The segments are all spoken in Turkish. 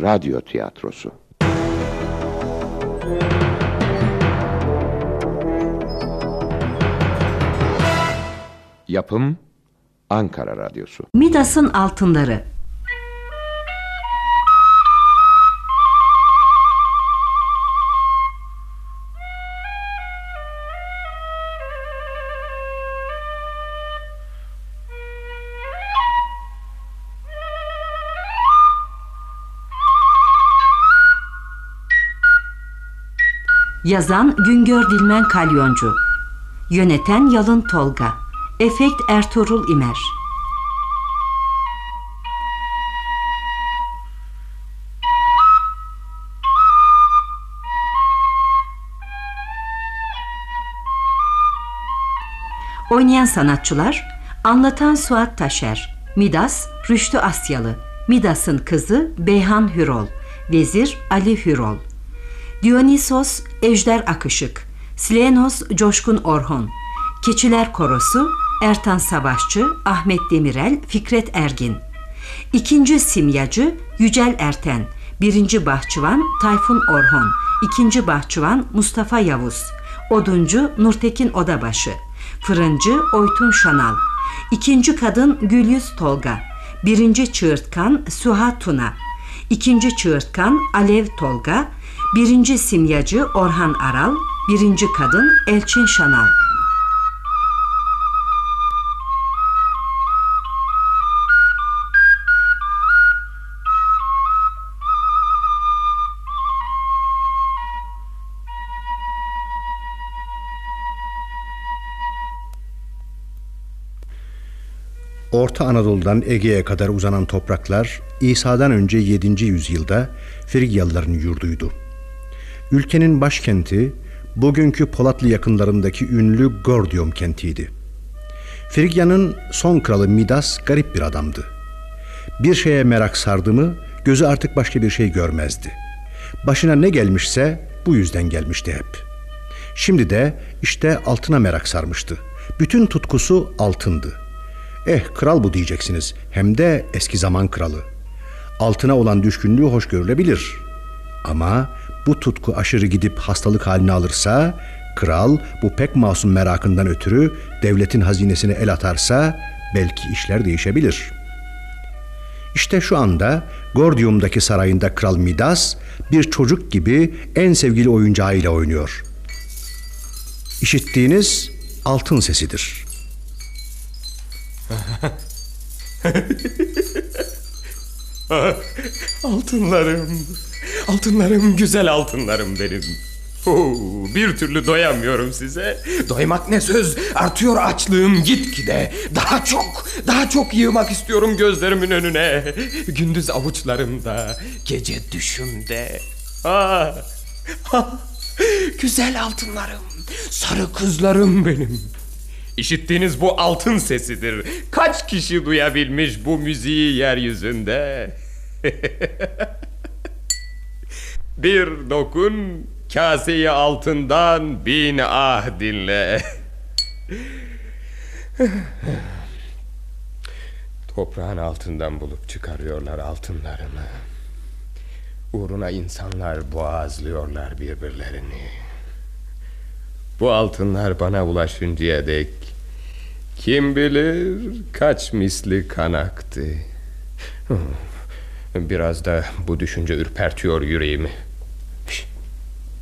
Radyo Tiyatrosu. Yapım Ankara Radyosu. Midas'ın Altınları Yazan Güngör Dilmen Kalyoncu. Yöneten Yalın Tolga. Efekt Ertuğrul İmer. Oynayan sanatçılar Anlatan Suat Taşer Midas Rüştü Asyalı Midas'ın kızı Beyhan Hürol Vezir Ali Hürol Dionysos Ejder Akışık. Slenos Coşkun Orhon Keçiler Korosu Ertan Savaşçı Ahmet Demirel Fikret Ergin. İkinci Simyacı Yücel Erten. Birinci Bahçıvan Tayfun Orhon İkinci Bahçıvan Mustafa Yavuz. Oduncu Nurtekin Odabaşı. Fırıncı Oytun Şanal. İkinci Kadın Gülyüz Tolga. Birinci Çığırtkan Suha Tuna. İkinci Çığırtkan Alev Tolga Birinci simyacı Orhan Aral, birinci kadın Elçin Şanal. Orta Anadolu'dan Ege'ye kadar uzanan topraklar İsa'dan önce 7. yüzyılda Frigyalıların yurduydu. Ülkenin başkenti bugünkü Polatlı yakınlarındaki ünlü Gordium kentiydi. Frigya'nın son kralı Midas garip bir adamdı. Bir şeye merak sardı mı gözü artık başka bir şey görmezdi. Başına ne gelmişse bu yüzden gelmişti hep. Şimdi de işte altına merak sarmıştı. Bütün tutkusu altındı. Eh kral bu diyeceksiniz. Hem de eski zaman kralı. Altına olan düşkünlüğü hoş görülebilir. Ama bu tutku aşırı gidip hastalık halini alırsa, kral bu pek masum merakından ötürü devletin hazinesine el atarsa belki işler değişebilir. İşte şu anda Gordium'daki sarayında Kral Midas bir çocuk gibi en sevgili oyuncağıyla oynuyor. İşittiğiniz altın sesidir. altınlarım. Altınlarım, güzel altınlarım benim. Oo, bir türlü doyamıyorum size. Doymak ne söz? Artıyor açlığım gitgide. Daha çok, daha çok yığmak istiyorum gözlerimin önüne. Gündüz avuçlarımda, gece düşümde. Ah, ah, güzel altınlarım, sarı kızlarım benim. İşittiğiniz bu altın sesidir. Kaç kişi duyabilmiş bu müziği yeryüzünde? Bir dokun kaseyi altından bin ah dinle. Toprağın altından bulup çıkarıyorlar altınlarını. Uğruna insanlar boğazlıyorlar birbirlerini. Bu altınlar bana ulaşıncaya dek kim bilir kaç misli kan aktı. Biraz da bu düşünce ürpertiyor yüreğimi.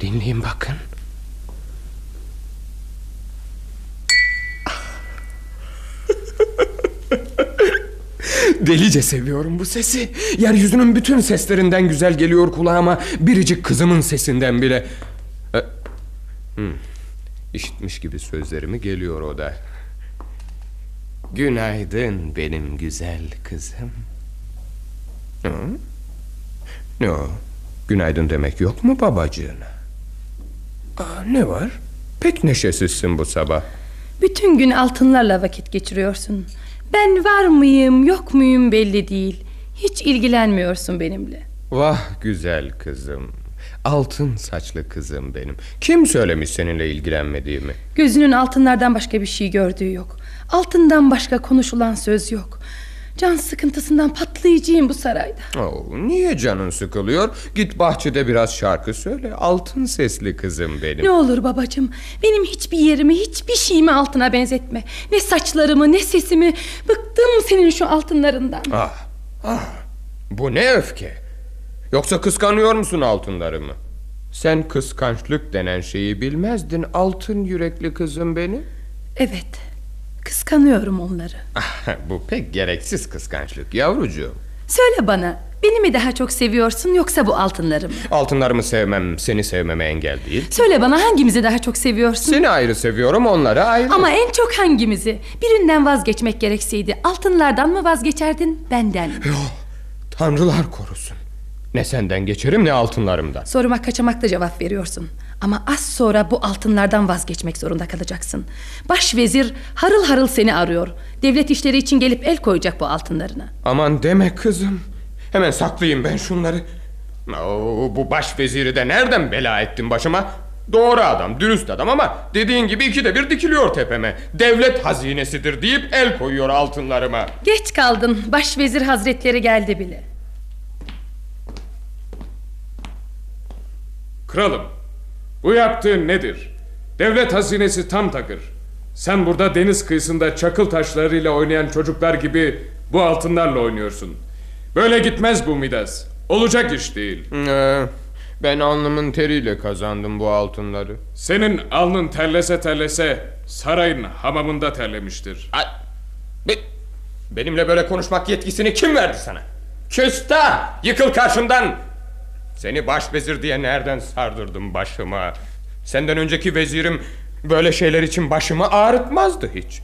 Dinleyin bakın. Delice seviyorum bu sesi. Yeryüzünün bütün seslerinden güzel geliyor kulağıma. Biricik kızımın sesinden bile. Ee, hmm. İşitmiş gibi sözlerimi geliyor o da. Günaydın benim güzel kızım. Hı? Ne o? Günaydın demek yok mu babacığına? Aa, ne var? Pek neşesizsin bu sabah. Bütün gün altınlarla vakit geçiriyorsun. Ben var mıyım yok muyum belli değil. Hiç ilgilenmiyorsun benimle. Vah güzel kızım. Altın saçlı kızım benim. Kim söylemiş seninle ilgilenmediğimi? Gözünün altınlardan başka bir şey gördüğü yok. Altından başka konuşulan söz yok. Can sıkıntısından patlayacağım bu sarayda. Oo, niye canın sıkılıyor? Git bahçede biraz şarkı söyle. Altın sesli kızım benim. Ne olur babacığım benim hiçbir yerimi hiçbir şeyimi altına benzetme. Ne saçlarımı ne sesimi bıktım senin şu altınlarından. Ah, ah, bu ne öfke? Yoksa kıskanıyor musun altınlarımı? Sen kıskançlık denen şeyi bilmezdin altın yürekli kızım benim. Evet kıskanıyorum onları. Bu pek gereksiz kıskançlık yavrucuğum. Söyle bana beni mi daha çok seviyorsun yoksa bu altınları mı? Altınlarımı sevmem seni sevmeme engel değil. Söyle bana hangimizi daha çok seviyorsun? Seni ayrı seviyorum onları ayrı. Ama en çok hangimizi? Birinden vazgeçmek gerekseydi altınlardan mı vazgeçerdin benden mi? Tanrılar korusun. Ne senden geçerim ne altınlarımdan. Soruma kaçamakla cevap veriyorsun. Ama az sonra bu altınlardan vazgeçmek zorunda kalacaksın. Başvezir harıl harıl seni arıyor. Devlet işleri için gelip el koyacak bu altınlarına. Aman deme kızım. Hemen saklayayım ben şunları. Oo, bu başveziri de nereden bela ettin başıma? Doğru adam, dürüst adam ama dediğin gibi ikide bir dikiliyor tepeme. Devlet hazinesidir deyip el koyuyor altınlarıma. Geç kaldın. Başvezir hazretleri geldi bile. Kralım, bu yaptığın nedir? Devlet hazinesi tam takır. Sen burada deniz kıyısında çakıl taşlarıyla oynayan çocuklar gibi bu altınlarla oynuyorsun. Böyle gitmez bu Midas. Olacak iş değil. Ee, ben alnımın teriyle kazandım bu altınları. Senin alnın terlese terlese sarayın hamamında terlemiştir. Ay, be- benimle böyle konuşmak yetkisini kim verdi sana? Küstah! Yıkıl karşımdan! Seni başvezir diye nereden sardırdım başıma? Senden önceki vezirim böyle şeyler için başımı ağrıtmazdı hiç.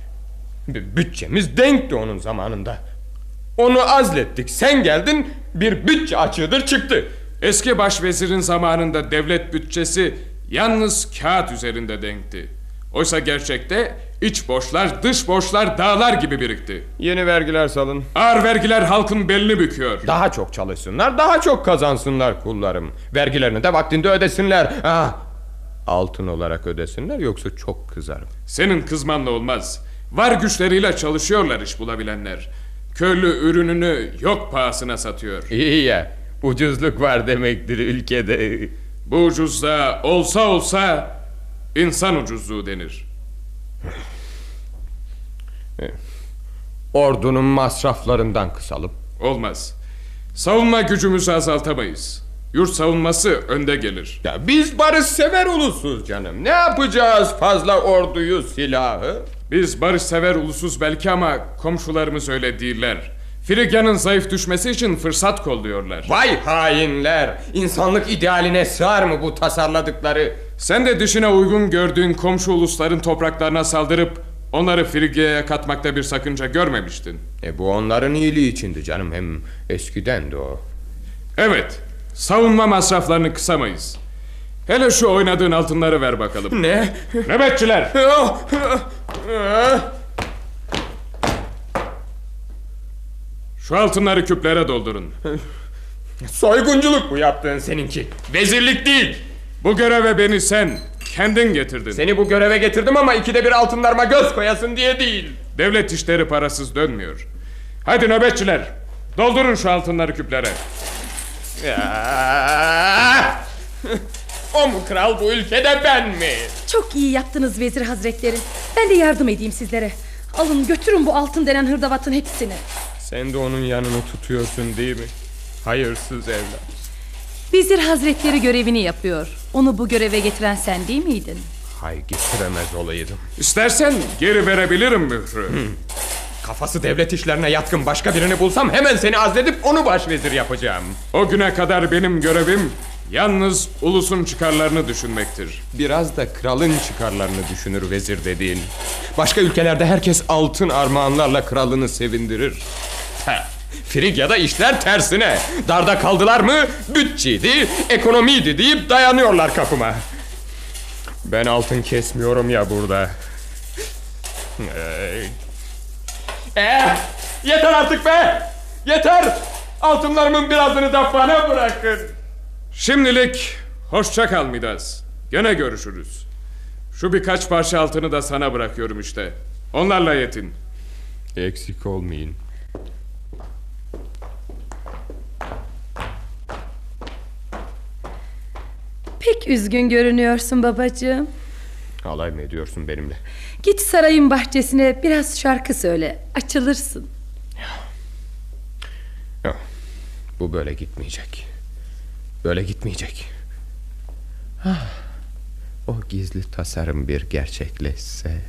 B- bütçemiz denkti onun zamanında. Onu azlettik. Sen geldin bir bütçe açığıdır çıktı. Eski başvezirin zamanında devlet bütçesi yalnız kağıt üzerinde denkti. Oysa gerçekte iç borçlar dış borçlar dağlar gibi birikti. Yeni vergiler salın. Ağır vergiler halkın belini büküyor. Daha çok çalışsınlar, daha çok kazansınlar kullarım. Vergilerini de vaktinde ödesinler. Ah, altın olarak ödesinler yoksa çok kızarım. Senin kızmanla olmaz. Var güçleriyle çalışıyorlar iş bulabilenler. Köylü ürününü yok pahasına satıyor. İyi ya, ucuzluk var demektir ülkede. Bu ucuzda olsa olsa insan ucuzluğu denir. Ordunun masraflarından kısalım. Olmaz. Savunma gücümüzü azaltamayız. Yurt savunması önde gelir. Ya biz barış sever ulusuz canım. Ne yapacağız fazla orduyu, silahı? Biz barışsever ulusuz belki ama komşularımız öyle değiller. Frigya'nın zayıf düşmesi için fırsat kolluyorlar. Vay hainler! İnsanlık idealine sığar mı bu tasarladıkları? Sen de dışına uygun gördüğün komşu ulusların topraklarına saldırıp onları Frigya'ya katmakta bir sakınca görmemiştin. E bu onların iyiliği içindi canım hem eskiden de o. Evet, savunma masraflarını kısamayız. Hele şu oynadığın altınları ver bakalım. Ne? Nöbetçiler! Şu altınları küplere doldurun. Soygunculuk bu yaptığın seninki. Vezirlik değil. Bu göreve beni sen kendin getirdin. Seni bu göreve getirdim ama ikide bir altınlarıma göz koyasın diye değil. Devlet işleri parasız dönmüyor. Hadi nöbetçiler, doldurun şu altınları küplere. Ya! o mu kral bu ülkede ben mi? Çok iyi yaptınız vezir hazretleri. Ben de yardım edeyim sizlere. Alın götürün bu altın denen hırdavatın hepsini. Sen de onun yanını tutuyorsun değil mi? Hayırsız evlat. Vezir hazretleri görevini yapıyor. Onu bu göreve getiren sen değil miydin? Hay getiremez olaydım. İstersen geri verebilirim mührü. Kafası devlet işlerine yatkın başka birini bulsam hemen seni azledip onu başvezir yapacağım. O güne kadar benim görevim yalnız ulusun çıkarlarını düşünmektir. Biraz da kralın çıkarlarını düşünür vezir dediğin. Başka ülkelerde herkes altın armağanlarla kralını sevindirir. Heh, Frigya'da işler tersine. Darda kaldılar mı bütçeydi, ekonomiydi deyip dayanıyorlar kapıma. Ben altın kesmiyorum ya burada. Ey. Eh, yeter artık be! Yeter! Altınlarımın birazını da bana bırakın. Şimdilik hoşça kal Midas. Gene görüşürüz. Şu birkaç parça altını da sana bırakıyorum işte. Onlarla yetin. Eksik olmayın. Pek üzgün görünüyorsun babacığım. Alay mı ediyorsun benimle? Git sarayın bahçesine biraz şarkı söyle. Açılırsın. Yok. Bu böyle gitmeyecek. Böyle gitmeyecek. Ah, o gizli tasarım bir gerçekleşse...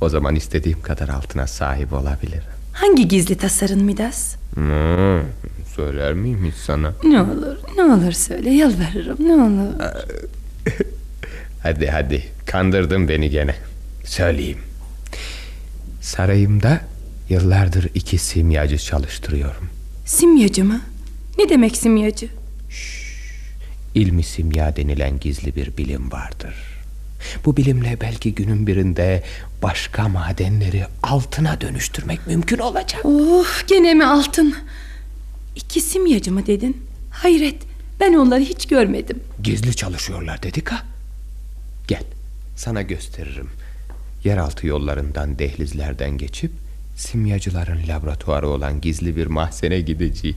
...o zaman istediğim kadar altına sahip olabilirim. Hangi gizli tasarın Midas? Hmm, söyler miyim hiç sana? Ne olur, ne olur söyle, yalvarırım, ne olur. Hadi hadi kandırdın beni gene. Söyleyeyim. Sarayımda yıllardır iki simyacı çalıştırıyorum. Simyacı mı? Ne demek simyacı? İlmi simya denilen gizli bir bilim vardır. Bu bilimle belki günün birinde başka madenleri altına dönüştürmek mümkün olacak. Of, gene mi altın? İki simyacı mı dedin? Hayret, ben onları hiç görmedim. Gizli çalışıyorlar dedik ha. Gel sana gösteririm. Yeraltı yollarından dehlizlerden geçip simyacıların laboratuvarı olan gizli bir mahzene gideceğiz.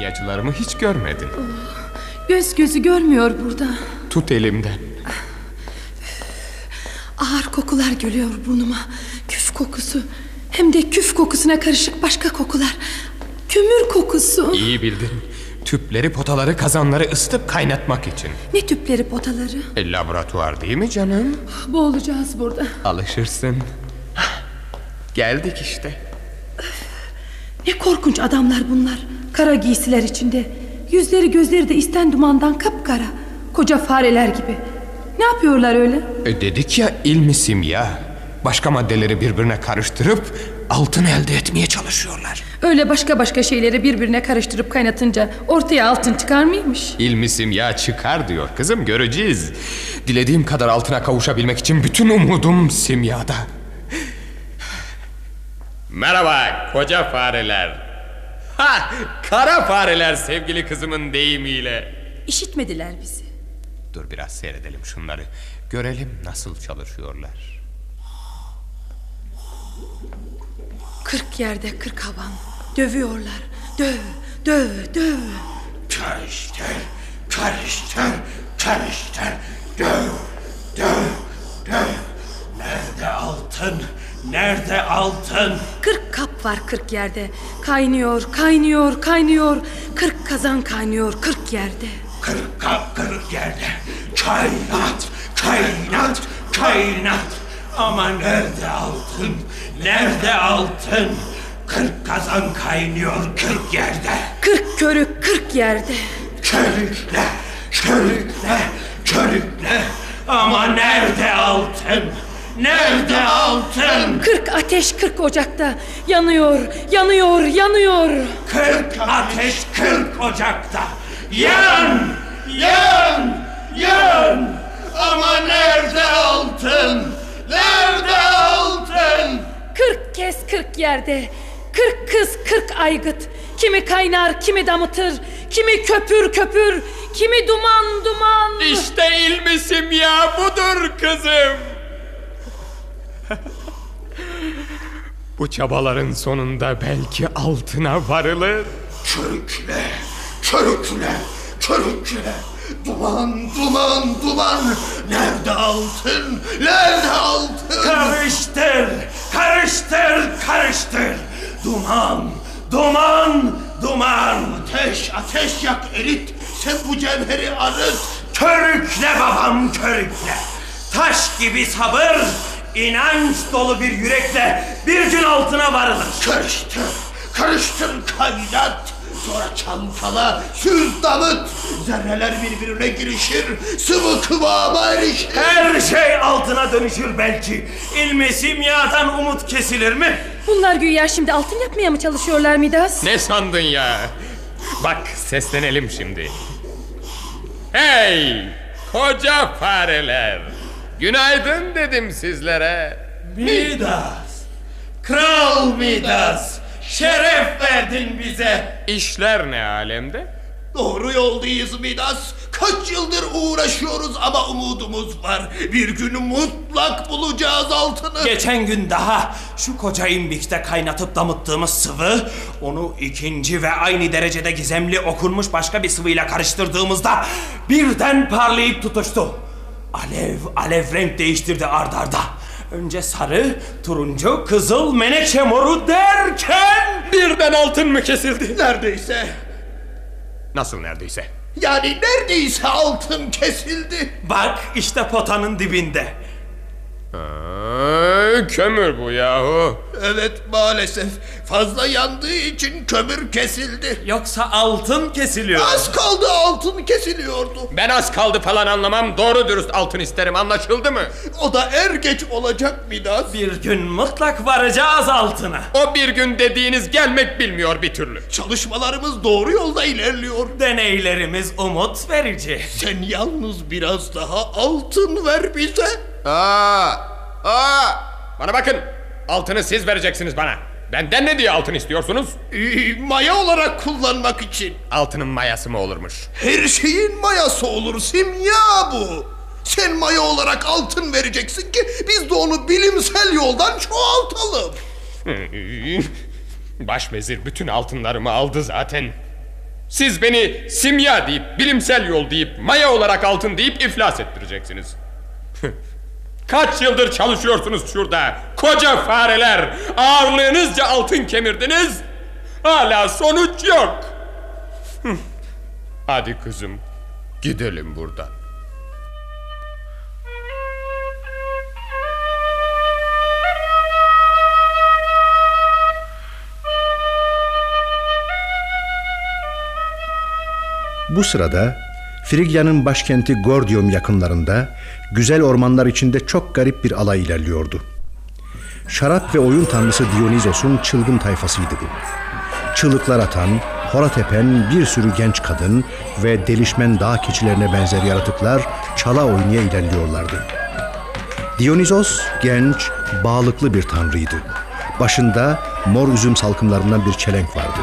Benim simyacılarımı hiç görmedin. Göz gözü görmüyor burada. Tut elimden. Ağır kokular geliyor burnuma. Küf kokusu. Hem de küf kokusuna karışık başka kokular. Kömür kokusu. İyi bildin. Tüpleri, potaları, kazanları ısıtıp kaynatmak için. Ne tüpleri potaları. E, laboratuvar değil mi canım? Boğulacağız burada. Alışırsın. Geldik işte. Ne korkunç adamlar bunlar. Kara giysiler içinde. Yüzleri gözleri de isten dumandan kapkara. Koca fareler gibi. Ne yapıyorlar öyle? E dedik ya ilmi simya. Başka maddeleri birbirine karıştırıp altın elde etmeye çalışıyorlar. Öyle başka başka şeyleri birbirine karıştırıp kaynatınca ortaya altın çıkar mıymış? İlmi simya çıkar diyor kızım göreceğiz. Dilediğim kadar altına kavuşabilmek için bütün umudum simyada. Merhaba koca fareler. Ha, kara fareler sevgili kızımın deyimiyle. İşitmediler bizi. Dur biraz seyredelim şunları. Görelim nasıl çalışıyorlar. Kırk yerde kırk havan. Dövüyorlar. Döv, döv, döv. Karıştır, karıştır, karıştır. Döv, döv, döv. Nerede altın? Nerede altın? Kırk kap var kırk yerde. Kaynıyor, kaynıyor, kaynıyor. Kırk kazan kaynıyor kırk yerde. Kırk kap kırık yerde. Kainat, kainat, kainat. Ama nerede altın? Nerede altın? Kırk kazan kaynıyor kırk yerde. Kırk körük kırk yerde. Körükle, körükle, körükle. Ama nerede altın? Nerede altın? Kırk ateş kırk ocakta. Yanıyor, yanıyor, yanıyor. Kırk ateş kırk ocakta. Yan! Yan! Yan! Ama nerede altın? Nerede altın? Kırk kez kırk yerde. Kırk kız kırk aygıt. Kimi kaynar, kimi damıtır. Kimi köpür köpür. Kimi duman duman. İşte ilmi simya budur kızım. Bu çabaların sonunda belki altına varılır. Körükle, körükle, körükle. Duman, duman, duman. Nerede altın? Nerede altın? Karıştır, karıştır, karıştır. Duman, duman, duman. Ateş, ateş yak erit. Sen bu cevheri arıt. Körükle babam, körükle. Taş gibi sabır, inanç dolu bir yürekle bir gün altına varılır. Karıştır, karıştır kainat. Sonra çalkala, süz damıt. Zerreler birbirine girişir, sıvı kıvama erişir. Her şey altına dönüşür belki. İlmi simyadan umut kesilir mi? Bunlar güya şimdi altın yapmaya mı çalışıyorlar Midas? Ne sandın ya? Bak seslenelim şimdi. Hey koca fareler. Günaydın dedim sizlere. Midas, Kral Midas, şeref verdin bize. İşler ne alemde? Doğru yoldayız Midas, Kaç yıldır uğraşıyoruz ama umudumuz var. Bir gün mutlak bulacağız altını. Geçen gün daha şu koca imbikte kaynatıp damıttığımız sıvı onu ikinci ve aynı derecede gizemli okunmuş başka bir sıvıyla karıştırdığımızda birden parlayıp tutuştu. Alev alev renk değiştirdi ard arda. Önce sarı, turuncu, kızıl, menekşe moru derken... Birden altın mı kesildi? Neredeyse. Nasıl neredeyse? Yani neredeyse altın kesildi. Bak işte potanın dibinde. Aa, kömür bu yahu. Evet maalesef. Fazla yandığı için kömür kesildi. Yoksa altın kesiliyor. Az kaldı altın kesiliyordu. Ben az kaldı falan anlamam. Doğru dürüst altın isterim anlaşıldı mı? O da er geç olacak Midas. Bir gün mutlak varacağız altına. O bir gün dediğiniz gelmek bilmiyor bir türlü. Çalışmalarımız doğru yolda ilerliyor. Deneylerimiz umut verici. Sen yalnız biraz daha altın ver bize. Aa, aa. Bana bakın. Altını siz vereceksiniz bana. Benden ne diye altın istiyorsunuz? Ee, maya olarak kullanmak için. Altının mayası mı olurmuş? Her şeyin mayası olur simya bu. Sen maya olarak altın vereceksin ki biz de onu bilimsel yoldan çoğaltalım. Başvezir bütün altınlarımı aldı zaten. Siz beni simya deyip, bilimsel yol deyip, maya olarak altın deyip iflas ettireceksiniz. Kaç yıldır çalışıyorsunuz şurada? Koca fareler! Ağırlığınızca altın kemirdiniz. Hala sonuç yok. Hadi kızım, gidelim buradan. Bu sırada Frigya'nın başkenti Gordium yakınlarında güzel ormanlar içinde çok garip bir alay ilerliyordu. Şarap ve oyun tanrısı Dionysos'un çılgın tayfasıydı bu. Çığlıklar atan, hora tepen bir sürü genç kadın ve delişmen dağ keçilerine benzer yaratıklar çala oynaya ilerliyorlardı. Dionysos genç, bağlıklı bir tanrıydı. Başında mor üzüm salkımlarından bir çelenk vardı.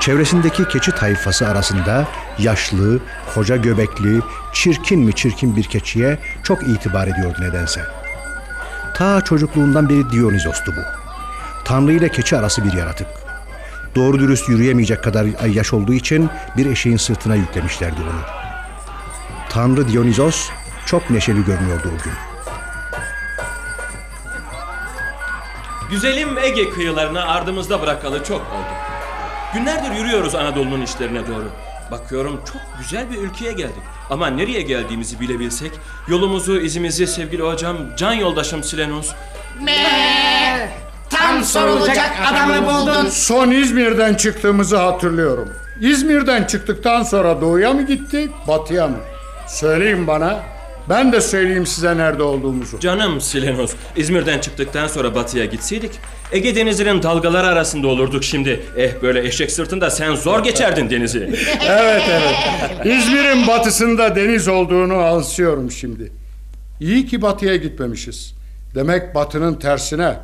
Çevresindeki keçi tayfası arasında yaşlı, koca göbekli, çirkin mi çirkin bir keçiye çok itibar ediyordu nedense. Ta çocukluğundan beri Dionysos'tu bu. Tanrı ile keçi arası bir yaratık. Doğru dürüst yürüyemeyecek kadar yaş olduğu için bir eşeğin sırtına yüklemişlerdi onu. Tanrı Dionysos çok neşeli görünüyordu o gün. Güzelim Ege kıyılarını ardımızda bırakalı çok oldu. Günlerdir yürüyoruz Anadolu'nun işlerine doğru. Bakıyorum çok güzel bir ülkeye geldik. Ama nereye geldiğimizi bilebilsek, yolumuzu, izimizi sevgili hocam, can yoldaşım Silenus, Tam sorulacak adamı buldun. Son İzmir'den çıktığımızı hatırlıyorum. İzmir'den çıktıktan sonra doğuya mı gittik, batıya mı? Söyleyin bana. Ben de söyleyeyim size nerede olduğumuzu. Canım Silenus, İzmir'den çıktıktan sonra batıya gitseydik, Ege denizinin dalgaları arasında olurduk şimdi. Eh böyle eşek sırtında sen zor geçerdin denizi. Evet evet. İzmir'in batısında deniz olduğunu ansıyorum şimdi. İyi ki batıya gitmemişiz. Demek batının tersine,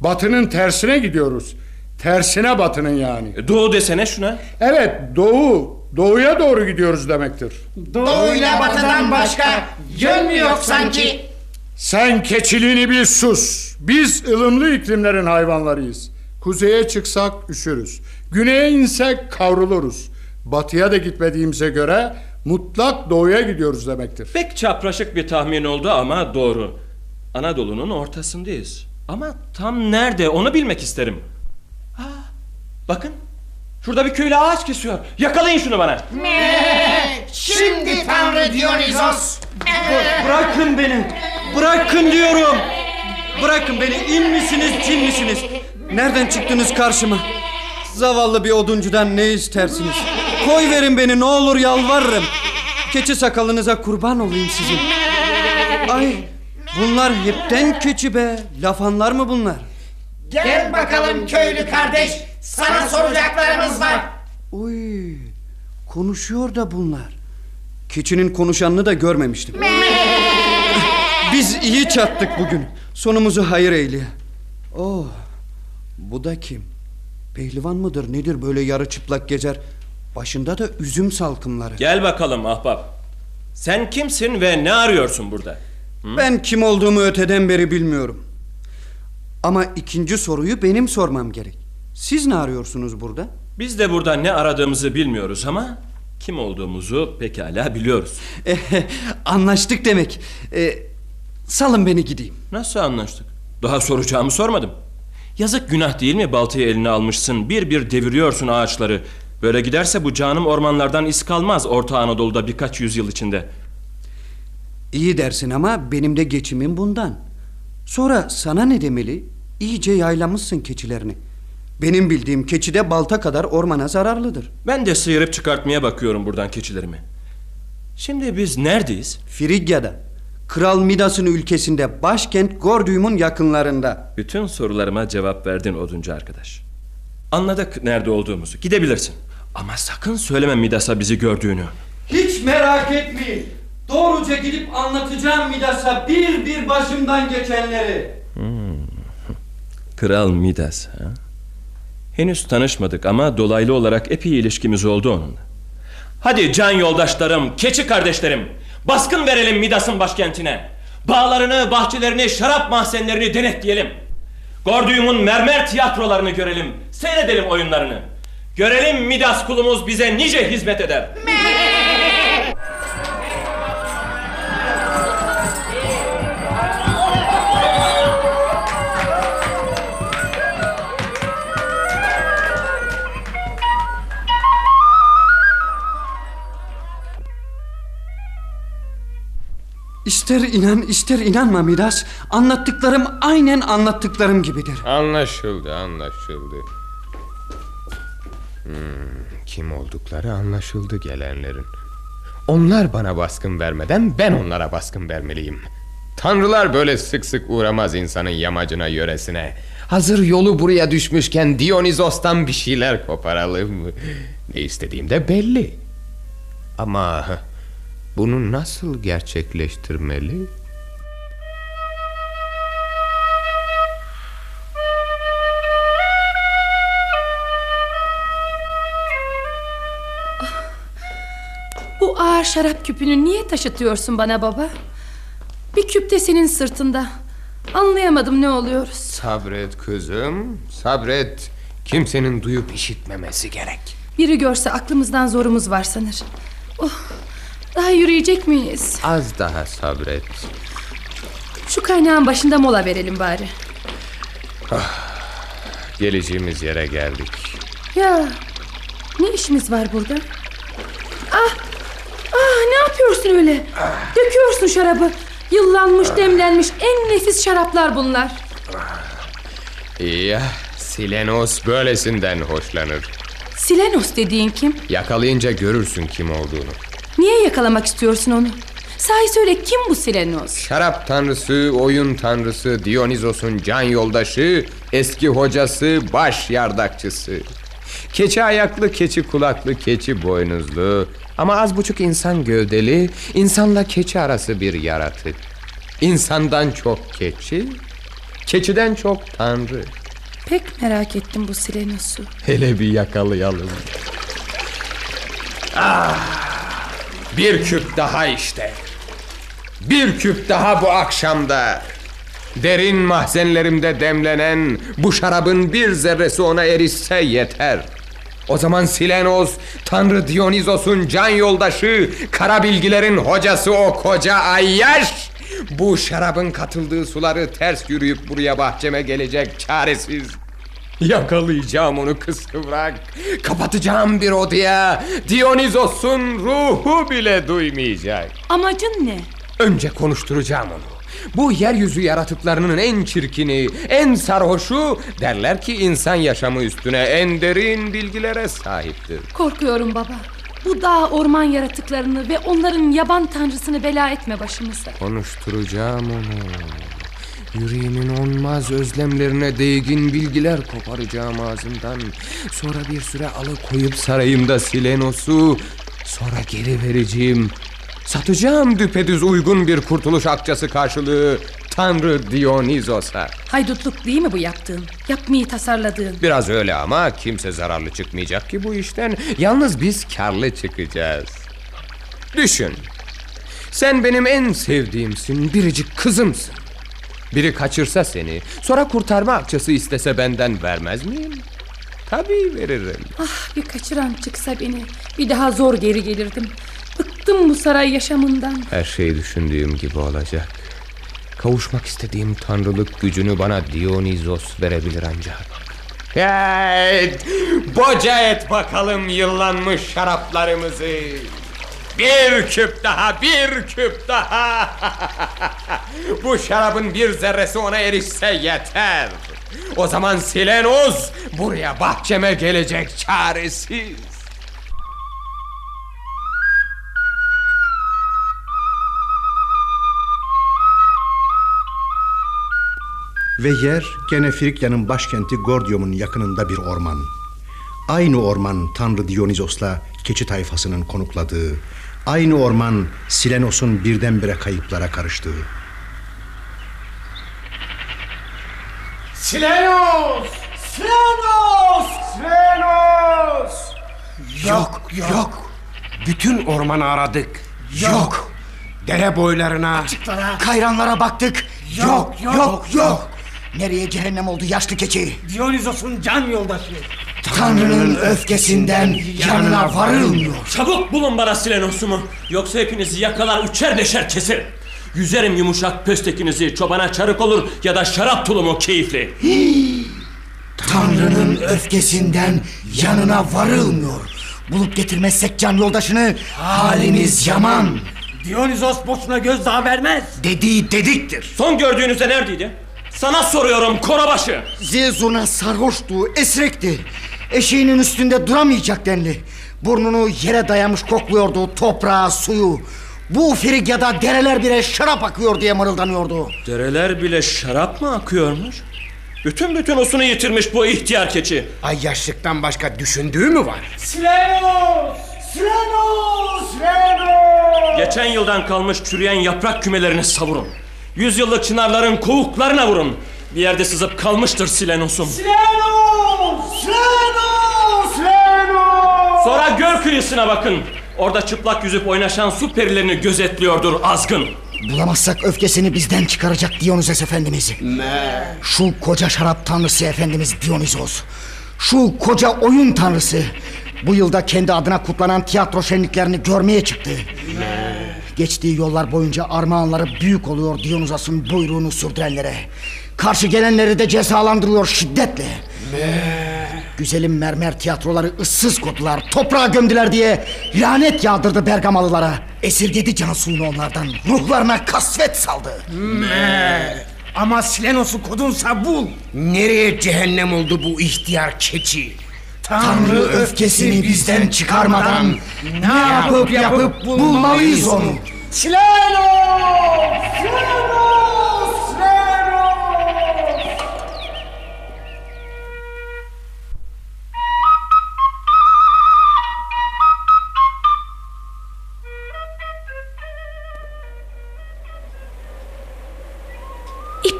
batının tersine gidiyoruz. Tersine batının yani. Doğu desene şuna. Evet doğu, doğuya doğru gidiyoruz demektir. Doğuyla batıdan başka yön mü yok sanki? Sen keçiliğini bir sus. Biz ılımlı iklimlerin hayvanlarıyız. Kuzeye çıksak üşürüz. Güneye insek kavruluruz. Batıya da gitmediğimize göre mutlak doğuya gidiyoruz demektir. Pek çapraşık bir tahmin oldu ama doğru. Anadolu'nun ortasındayız. Ama tam nerede onu bilmek isterim. Bakın. Şurada bir köylü ağaç kesiyor. Yakalayın şunu bana. Şimdi Tanrı Dionysos. Bırakın beni. Bırakın diyorum. Bırakın beni. İn misiniz, cin misiniz? Nereden çıktınız karşıma? Zavallı bir oduncudan ne istersiniz? Koy verin beni ne olur yalvarırım. Keçi sakalınıza kurban olayım sizin. Ay bunlar hepten keçi be. Lafanlar mı bunlar? Gel bakalım köylü kardeş. Sana soracaklarımız var. Uy konuşuyor da bunlar. Keçinin konuşanını da görmemiştim. Biz iyi çattık bugün. Sonumuzu hayır eyle. Oh, bu da kim? Pehlivan mıdır nedir böyle yarı çıplak gezer? Başında da üzüm salkımları. Gel bakalım ahbap. Sen kimsin ve ne arıyorsun burada? Ben kim olduğumu öteden beri bilmiyorum. Ama ikinci soruyu benim sormam gerek. Siz ne arıyorsunuz burada? Biz de burada ne aradığımızı bilmiyoruz ama kim olduğumuzu pekala biliyoruz. Eh, Anlaştık demek. Eh, salın beni gideyim. Nasıl anlaştık? Daha soracağımı sormadım. Yazık günah değil mi baltayı eline almışsın bir bir deviriyorsun ağaçları. Böyle giderse bu canım ormanlardan iz kalmaz Orta Anadolu'da birkaç yüzyıl içinde. İyi dersin ama benim de geçimim bundan. Sonra sana ne demeli? İyice yaylamışsın keçilerini. Benim bildiğim keçi de balta kadar ormana zararlıdır. Ben de sıyırıp çıkartmaya bakıyorum buradan keçilerimi. Şimdi biz neredeyiz? Frigya'da. Kral Midas'ın ülkesinde başkent Gordium'un yakınlarında. Bütün sorularıma cevap verdin oduncu arkadaş. Anladık nerede olduğumuzu. Gidebilirsin. Ama sakın söyleme Midas'a bizi gördüğünü. Hiç merak etmeyin. Doğruca gidip anlatacağım Midas'a bir bir başımdan geçenleri. Kral Midas ha? Henüz tanışmadık ama dolaylı olarak epey ilişkimiz oldu onunla. Hadi can yoldaşlarım, keçi kardeşlerim. Baskın verelim Midas'ın başkentine. Bağlarını, bahçelerini, şarap mahzenlerini denetleyelim. Gordium'un mermer tiyatrolarını görelim. Seyredelim oyunlarını. Görelim Midas kulumuz bize nice hizmet eder. İster inan ister inanma Midas. Anlattıklarım aynen anlattıklarım gibidir. Anlaşıldı anlaşıldı. Hmm, kim oldukları anlaşıldı gelenlerin. Onlar bana baskın vermeden ben onlara baskın vermeliyim. Tanrılar böyle sık sık uğramaz insanın yamacına yöresine. Hazır yolu buraya düşmüşken Dionysos'tan bir şeyler koparalım. Ne istediğim de belli. Ama bunu nasıl gerçekleştirmeli? Bu ağır şarap küpünü niye taşıtıyorsun bana baba? Bir küp de senin sırtında. Anlayamadım ne oluyoruz. Sabret kızım, sabret. Kimsenin duyup işitmemesi gerek. Biri görse aklımızdan zorumuz var sanır. Oh, daha yürüyecek miyiz? Az daha sabret. Şu kaynağın başında mola verelim bari. Geleceğimiz yere geldik. Ya ne işimiz var burada? Ah, ah ne yapıyorsun öyle? Döküyorsun şarabı. Yıllanmış, demlenmiş en nefis şaraplar bunlar. Ya Silenos böylesinden hoşlanır. Silenos dediğin kim? Yakalayınca görürsün kim olduğunu. Niye yakalamak istiyorsun onu? Sahi söyle kim bu Silenos? Şarap tanrısı, oyun tanrısı, Dionysos'un can yoldaşı, eski hocası, baş yardakçısı. Keçi ayaklı, keçi kulaklı, keçi boynuzlu ama az buçuk insan gövdeli, insanla keçi arası bir yaratık. İnsandan çok keçi, keçiden çok tanrı. Pek merak ettim bu Silenos'u. Hele bir yakalayalım. Ah, bir küp daha işte. Bir küp daha bu akşamda. Derin mahzenlerimde demlenen bu şarabın bir zerresi ona erişse yeter. O zaman Silenos, Tanrı Dionysos'un can yoldaşı, kara bilgilerin hocası o koca Ayyaş, bu şarabın katıldığı suları ters yürüyüp buraya bahçeme gelecek çaresiz. Yakalayacağım onu kıskıvrak. Kapatacağım bir odaya. Dionysos'un ruhu bile duymayacak. Amacın ne? Önce konuşturacağım onu. Bu yeryüzü yaratıklarının en çirkini, en sarhoşu derler ki insan yaşamı üstüne en derin bilgilere sahiptir. Korkuyorum baba. Bu dağ orman yaratıklarını ve onların yaban tanrısını bela etme başımıza. Konuşturacağım onu. Yüreğimin olmaz özlemlerine değgin bilgiler koparacağım ağzından. Sonra bir süre alıkoyup sarayımda Silenos'u sonra geri vereceğim. Satacağım düpedüz uygun bir kurtuluş akçası karşılığı Tanrı Dionysos'a. Haydutluk değil mi bu yaptığın? Yapmayı tasarladığın. Biraz öyle ama kimse zararlı çıkmayacak ki bu işten. Yalnız biz karlı çıkacağız. Düşün. Sen benim en sevdiğimsin, biricik kızımsın. Biri kaçırsa seni, sonra kurtarma akçası istese benden vermez miyim? Tabii veririm. Ah bir kaçıran çıksa beni. Bir daha zor geri gelirdim. Bıktım bu saray yaşamından. Her şey düşündüğüm gibi olacak. Kavuşmak istediğim tanrılık gücünü bana Dionizos verebilir ancak. Evet, boca et bakalım yıllanmış şaraplarımızı. Bir küp daha, bir küp daha. Bu şarabın bir zerresi ona erişse yeter. O zaman Silenoz buraya bahçeme gelecek çaresiz. Ve yer gene Frikya'nın başkenti Gordium'un yakınında bir orman. Aynı orman Tanrı Dionizos'la keçi tayfasının konukladığı, aynı orman Silenos'un birdenbire kayıplara karıştığı. Silenos! Silenos! Silenos! Yok, yok. Bütün ormanı aradık. Yok. Dere boylarına, Açıklara. kayranlara baktık. Yok, yok, yok. Nereye cehennem oldu yaşlı keçi? Dionysos'un can yoldaşı. Tanrı'nın öfkesinden yanına varılmıyor. Çabuk bulun bana Silenos'umu. Yoksa hepinizi yakalar üçer beşer keserim. Yüzerim yumuşak pöstekinizi çobana çarık olur ya da şarap tulumu keyifli. Tanrı'nın öfkesinden yanına varılmıyor. Bulup getirmezsek can yoldaşını halimiz yaman. Dionysos boşuna gözdağı vermez. Dediği dediktir. Son gördüğünüzde neredeydi? Sana soruyorum korabaşı. Zilzurna sarhoştu, esrekti. Eşeğinin üstünde duramayacak denli. Burnunu yere dayamış kokluyordu toprağı, suyu. Bu Frigya'da dereler bile şarap akıyor diye mırıldanıyordu. Dereler bile şarap mı akıyormuş? Bütün bütün usunu yitirmiş bu ihtiyar keçi. Ay yaşlıktan başka düşündüğü mü var? Silenos! Silenos! Silenos! Geçen yıldan kalmış çürüyen yaprak kümelerini savurun. Yüzyıllık çınarların kovuklarına vurun. Bir yerde sızıp kalmıştır Silenos'um. Silenos! Silenos! Silenos! Sonra göl kıyısına bakın. Orada çıplak yüzüp oynaşan su perilerini gözetliyordur azgın. Bulamazsak öfkesini bizden çıkaracak Dionysos Efendimiz. Şu koca şarap tanrısı Efendimiz Dionysos. Şu koca oyun tanrısı. Bu yılda kendi adına kutlanan tiyatro şenliklerini görmeye çıktı. Geçtiği yollar boyunca armağanları büyük oluyor Dionysos'un buyruğunu sürdürenlere. Karşı gelenleri de cezalandırıyor şiddetle. Güzelim mermer tiyatroları ıssız kodular, toprağa gömdüler diye lanet yağdırdı Bergamalılara. Esirgedi can suyunu onlardan, ruhlarına kasvet saldı. Ama Silenos'u kodunsa bul. Nereye cehennem oldu bu ihtiyar keçi? Tanrı öfkesini bizden çıkarmadan ne yapıp yapıp bulmalıyız onu. Silenos! Silenos!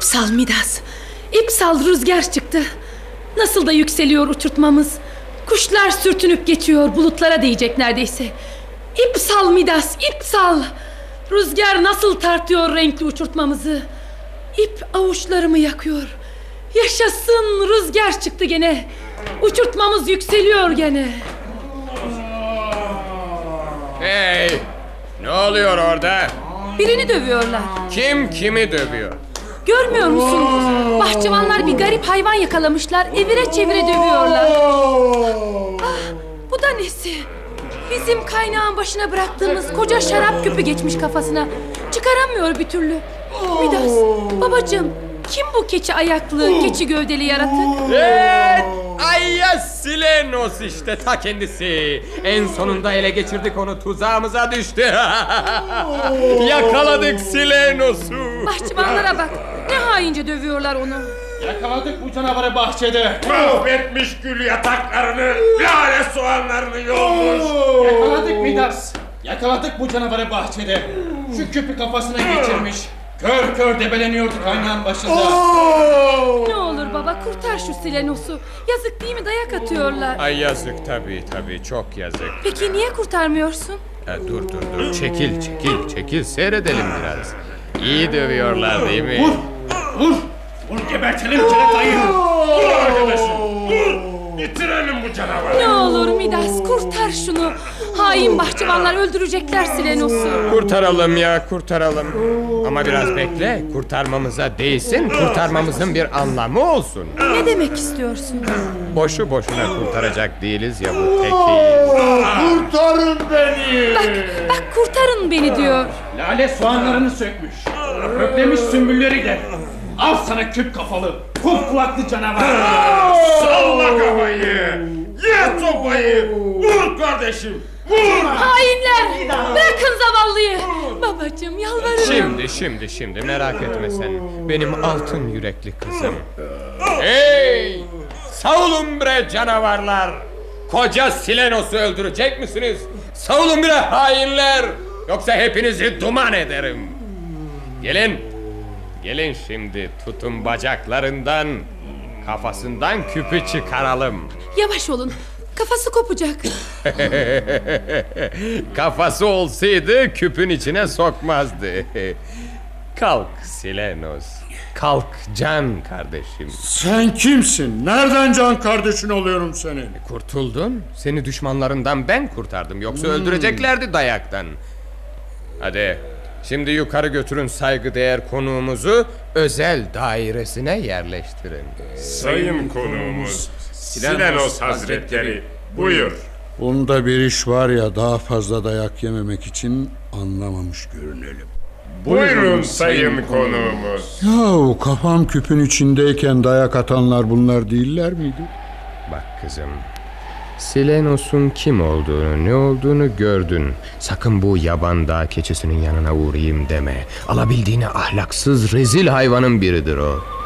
İpsal Midas. İpsal rüzgar çıktı. Nasıl da yükseliyor uçurtmamız. Kuşlar sürtünüp geçiyor bulutlara değecek neredeyse. İpsal Midas, ipsal. Rüzgar nasıl tartıyor renkli uçurtmamızı. İp avuçlarımı yakıyor. Yaşasın rüzgar çıktı gene. Uçurtmamız yükseliyor gene. Hey! Ne oluyor orada? Birini dövüyorlar. Kim kimi dövüyor? Görmüyor musun? Bahçıvanlar bir garip hayvan yakalamışlar. Evire çevire dövüyorlar. Ah, bu da nesi? Bizim kaynağın başına bıraktığımız koca şarap küpü geçmiş kafasına. Çıkaramıyor bir türlü. Midas, babacığım, kim bu keçi ayaklı, keçi gövdeli yaratık? Evet! Ay ya Silenos işte ta kendisi. En sonunda ele geçirdik onu tuzağımıza düştü. Yakaladık Silenos'u. Bahçıvanlara bak, ne haince dövüyorlar onu. Yakaladık bu canavarı bahçede. Mahvetmiş gül yataklarını, lale soğanlarını yolmuş. Yakaladık Midas. Yakaladık bu canavarı bahçede. Şu küpü kafasına geçirmiş. Kör kör debeleniyordu kaynağın başında. Ne olur baba kurtar şu Silenos'u. Yazık değil mi dayak atıyorlar. Ay yazık tabii tabii çok yazık. Peki niye kurtarmıyorsun? Ha, dur dur dur çekil çekil çekil seyredelim biraz. İyi dövüyorlar değil mi? Vur! Vur! Vur gebertelim keretayı! Vur arkadaşım! Vur! Bitirelim bu canavarı! Ne olur Midas kurtar şunu. Hain bahçıvanlar öldürecekler Silenos'u. Kurtaralım ya kurtaralım. Ama biraz bekle kurtarmamıza değsin kurtarmamızın bir anlamı olsun. Ne demek istiyorsun? Boşu boşuna kurtaracak değiliz ya bu tekiyi. Kurtarın beni! Bak, bak kurtarın beni diyor. Lale soğanlarını sökmüş. Höklemiş sümbülleriyle. Al sana küp kafalı, kum kulaklı canavar. Salla kafayı! Ye sopayı! Vur kardeşim! Vur! Hainler! Bırakın zavallıyı. Babacığım yalvarırım. Şimdi şimdi şimdi merak etme sen. Benim altın yürekli kızım. Hey! Savulun bre canavarlar! Koca Silenos'u öldürecek misiniz? Savulun bre hainler! Yoksa hepinizi duman ederim. Gelin. Gelin şimdi tutun bacaklarından. Kafasından küpü çıkaralım. Yavaş olun. Kafası kopacak. Kafası olsaydı küpün içine sokmazdı. Kalk Silenos. Kalk can kardeşim. Sen kimsin? Nereden can kardeşin oluyorum senin? Kurtuldun. Seni düşmanlarından ben kurtardım. Yoksa öldüreceklerdi dayaktan. Hadi şimdi yukarı götürün saygıdeğer konuğumuzu özel dairesine yerleştirin. Sayın konuğumuz Silenos Hazretleri buyur. Bunda bir iş var ya daha fazla dayak yememek için anlamamış görünelim. Buyurun sayın konuğumuz. Yahu kafam küpün içindeyken dayak atanlar bunlar değiller miydi? Bak kızım. Silenos'un kim olduğunu, ne olduğunu gördün. Sakın bu yaban dağ keçisinin yanına uğrayayım deme. Alabildiğine ahlaksız, rezil hayvanın biridir o.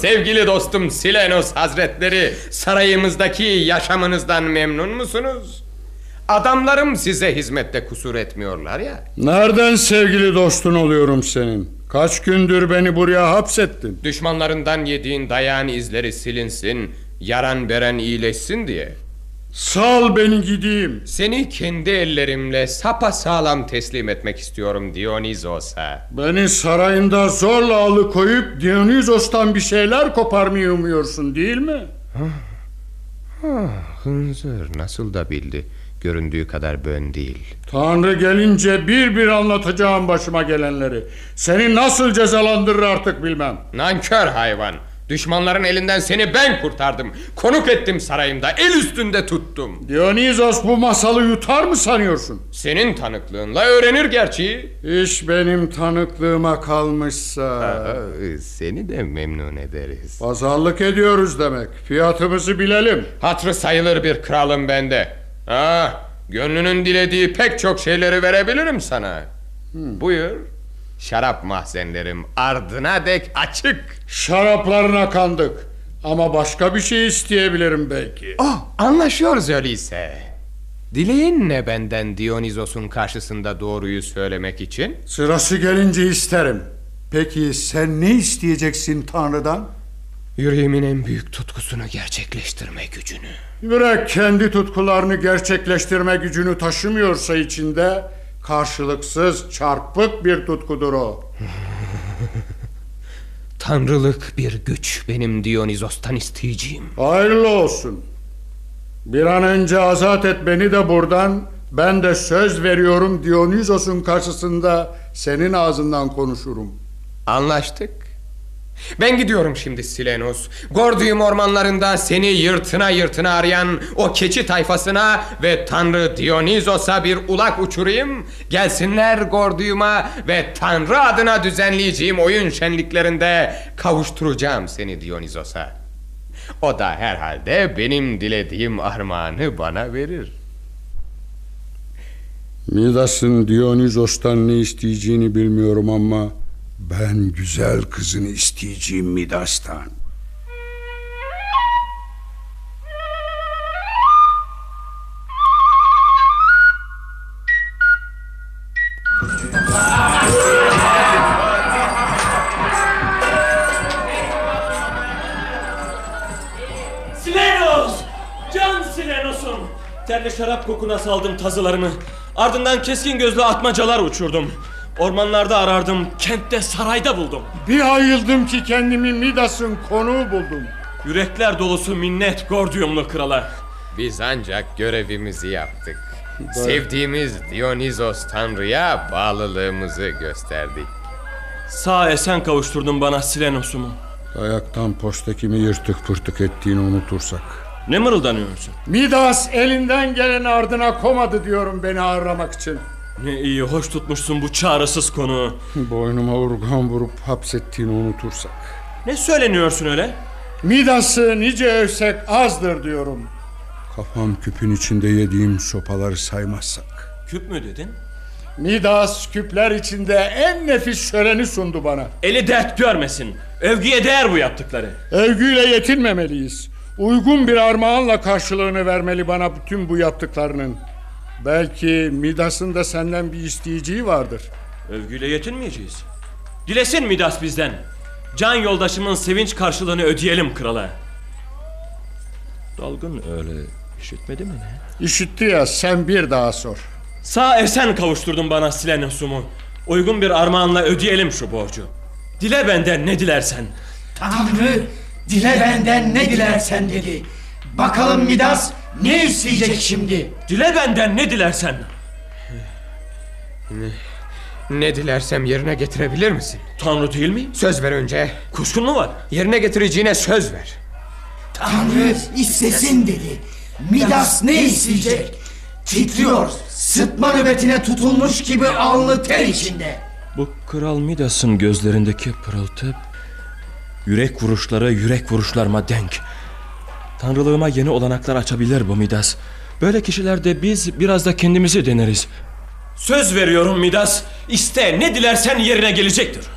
sevgili dostum Silenos Hazretleri sarayımızdaki yaşamınızdan memnun musunuz? Adamlarım size hizmette kusur etmiyorlar ya. Nereden sevgili dostun oluyorum senin? Kaç gündür beni buraya hapsettin? Düşmanlarından yediğin dayağın izleri silinsin, yaran beren iyileşsin diye. Sal beni gideyim. Seni kendi ellerimle sapa sağlam teslim etmek istiyorum Dionysos'a. Beni sarayında zorla alıkoyup Dionysos'tan bir şeyler koparmayı umuyorsun değil mi? Ah, hınzır nasıl da bildi. Göründüğü kadar bön değil. Tanrı gelince bir bir anlatacağım başıma gelenleri. Seni nasıl cezalandırır artık bilmem. Nankör hayvan. Düşmanların elinden seni ben kurtardım. Konuk ettim sarayımda. El üstünde tuttum. Dionysos bu masalı yutar mı sanıyorsun? Senin tanıklığınla öğrenir gerçeği. İş benim tanıklığıma kalmışsa. Aa, seni de memnun ederiz. Pazarlık ediyoruz demek. Fiyatımızı bilelim. Hatrı sayılır bir kralım bende. Ah, gönlünün dilediği pek çok şeyleri verebilirim sana. Buyur. Şarap mahzenlerim ardına dek açık. Şaraplarına kandık. Ama başka bir şey isteyebilirim belki. Oh, anlaşıyoruz öyleyse. Dileğin ne benden Dionysos'un karşısında doğruyu söylemek için? Sırası gelince isterim. Peki sen ne isteyeceksin Tanrı'dan? Yüreğimin en büyük tutkusunu gerçekleştirme gücünü. Yürek kendi tutkularını gerçekleştirme gücünü taşımıyorsa içinde karşılıksız çarpık bir tutkudur o. Tanrılık bir güç benim Dionysos'tan isteyeceğim. Hayırlı olsun. Bir an önce azat et beni de buradan. Ben de söz veriyorum Dionysos'un karşısında senin ağzından konuşurum. Anlaştık. Ben gidiyorum şimdi Silenos. Gordium ormanlarında seni yırtına yırtına arayan o keçi tayfasına ve Tanrı Dionysos'a bir ulak uçurayım. Gelsinler Gordium'a ve Tanrı adına düzenleyeceğim oyun şenliklerinde kavuşturacağım seni Dionysos'a. O da herhalde benim dilediğim armağanı bana verir. Midas'ın Dionysos'tan ne isteyeceğini bilmiyorum ama ben güzel kızını isteyeceğim Midas'tan. Silenos! Can Silenos'um! Terli şarap kokuna saldım tazılarımı. Ardından keskin gözlü atmacalar uçurdum. Ormanlarda arardım, kentte sarayda buldum. Bir ayıldım ki kendimi Midas'ın konuğu buldum. Yürekler dolusu minnet Gordiumlu krala. Biz ancak görevimizi yaptık. Sevdiğimiz Dionizos Tanrı'ya bağlılığımızı gösterdik. Sağ esen kavuşturdun bana Silenos'umu. Ayaktan postekimi yırtık pırtık ettiğini unutursak. Ne mırıldanıyorsun? Midas elinden gelen ardına komadı diyorum beni ağırlamak için. Ne iyi hoş tutmuşsun bu çağrısız konuğu. Boynuma urgan vurup hapsettiğini unutursak. Ne söyleniyorsun öyle? Midas'ı nice övsek azdır diyorum. Kafam küpün içinde yediğim sopaları saymazsak. Küp mü dedin? Midas küpler içinde en nefis şöleni sundu bana. Eli dert görmesin. Övgüye değer bu yaptıkları. Övgüyle yetinmemeliyiz. Uygun bir armağanla karşılığını vermeli bana bütün bu yaptıklarının. Belki Midas'ın da senden bir isteyeceği vardır. Övgüyle yetinmeyeceğiz. Dilesin Midas bizden. Can yoldaşımın sevinç karşılığını ödeyelim krala. Dalgın öyle işitmedi mi ne? İşitti ya sen bir daha sor. Sağ esen kavuşturdun bana Silenos'umu. Uygun bir armağanla ödeyelim şu borcu. Dile benden ne dilersen. Tanrı dile benden ne dilersen dedi. Bakalım Midas ne isteyecek şimdi? Dile benden ne dilersen. Ne, ne dilersem yerine getirebilir misin? Tanrı değil miyim? Söz ver önce. Kuşkun mu var? Yerine getireceğine söz ver. Tanrı istesin dedi. Midas ne isteyecek? Titriyor, sıtma nöbetine tutulmuş gibi alnı ter içinde. Bu kral Midas'ın gözlerindeki pırıltı yürek vuruşları yürek vuruşlarıma denk. Tanrılığıma yeni olanaklar açabilir bu Midas. Böyle kişilerde biz biraz da kendimizi deneriz. Söz veriyorum Midas. İste ne dilersen yerine gelecektir.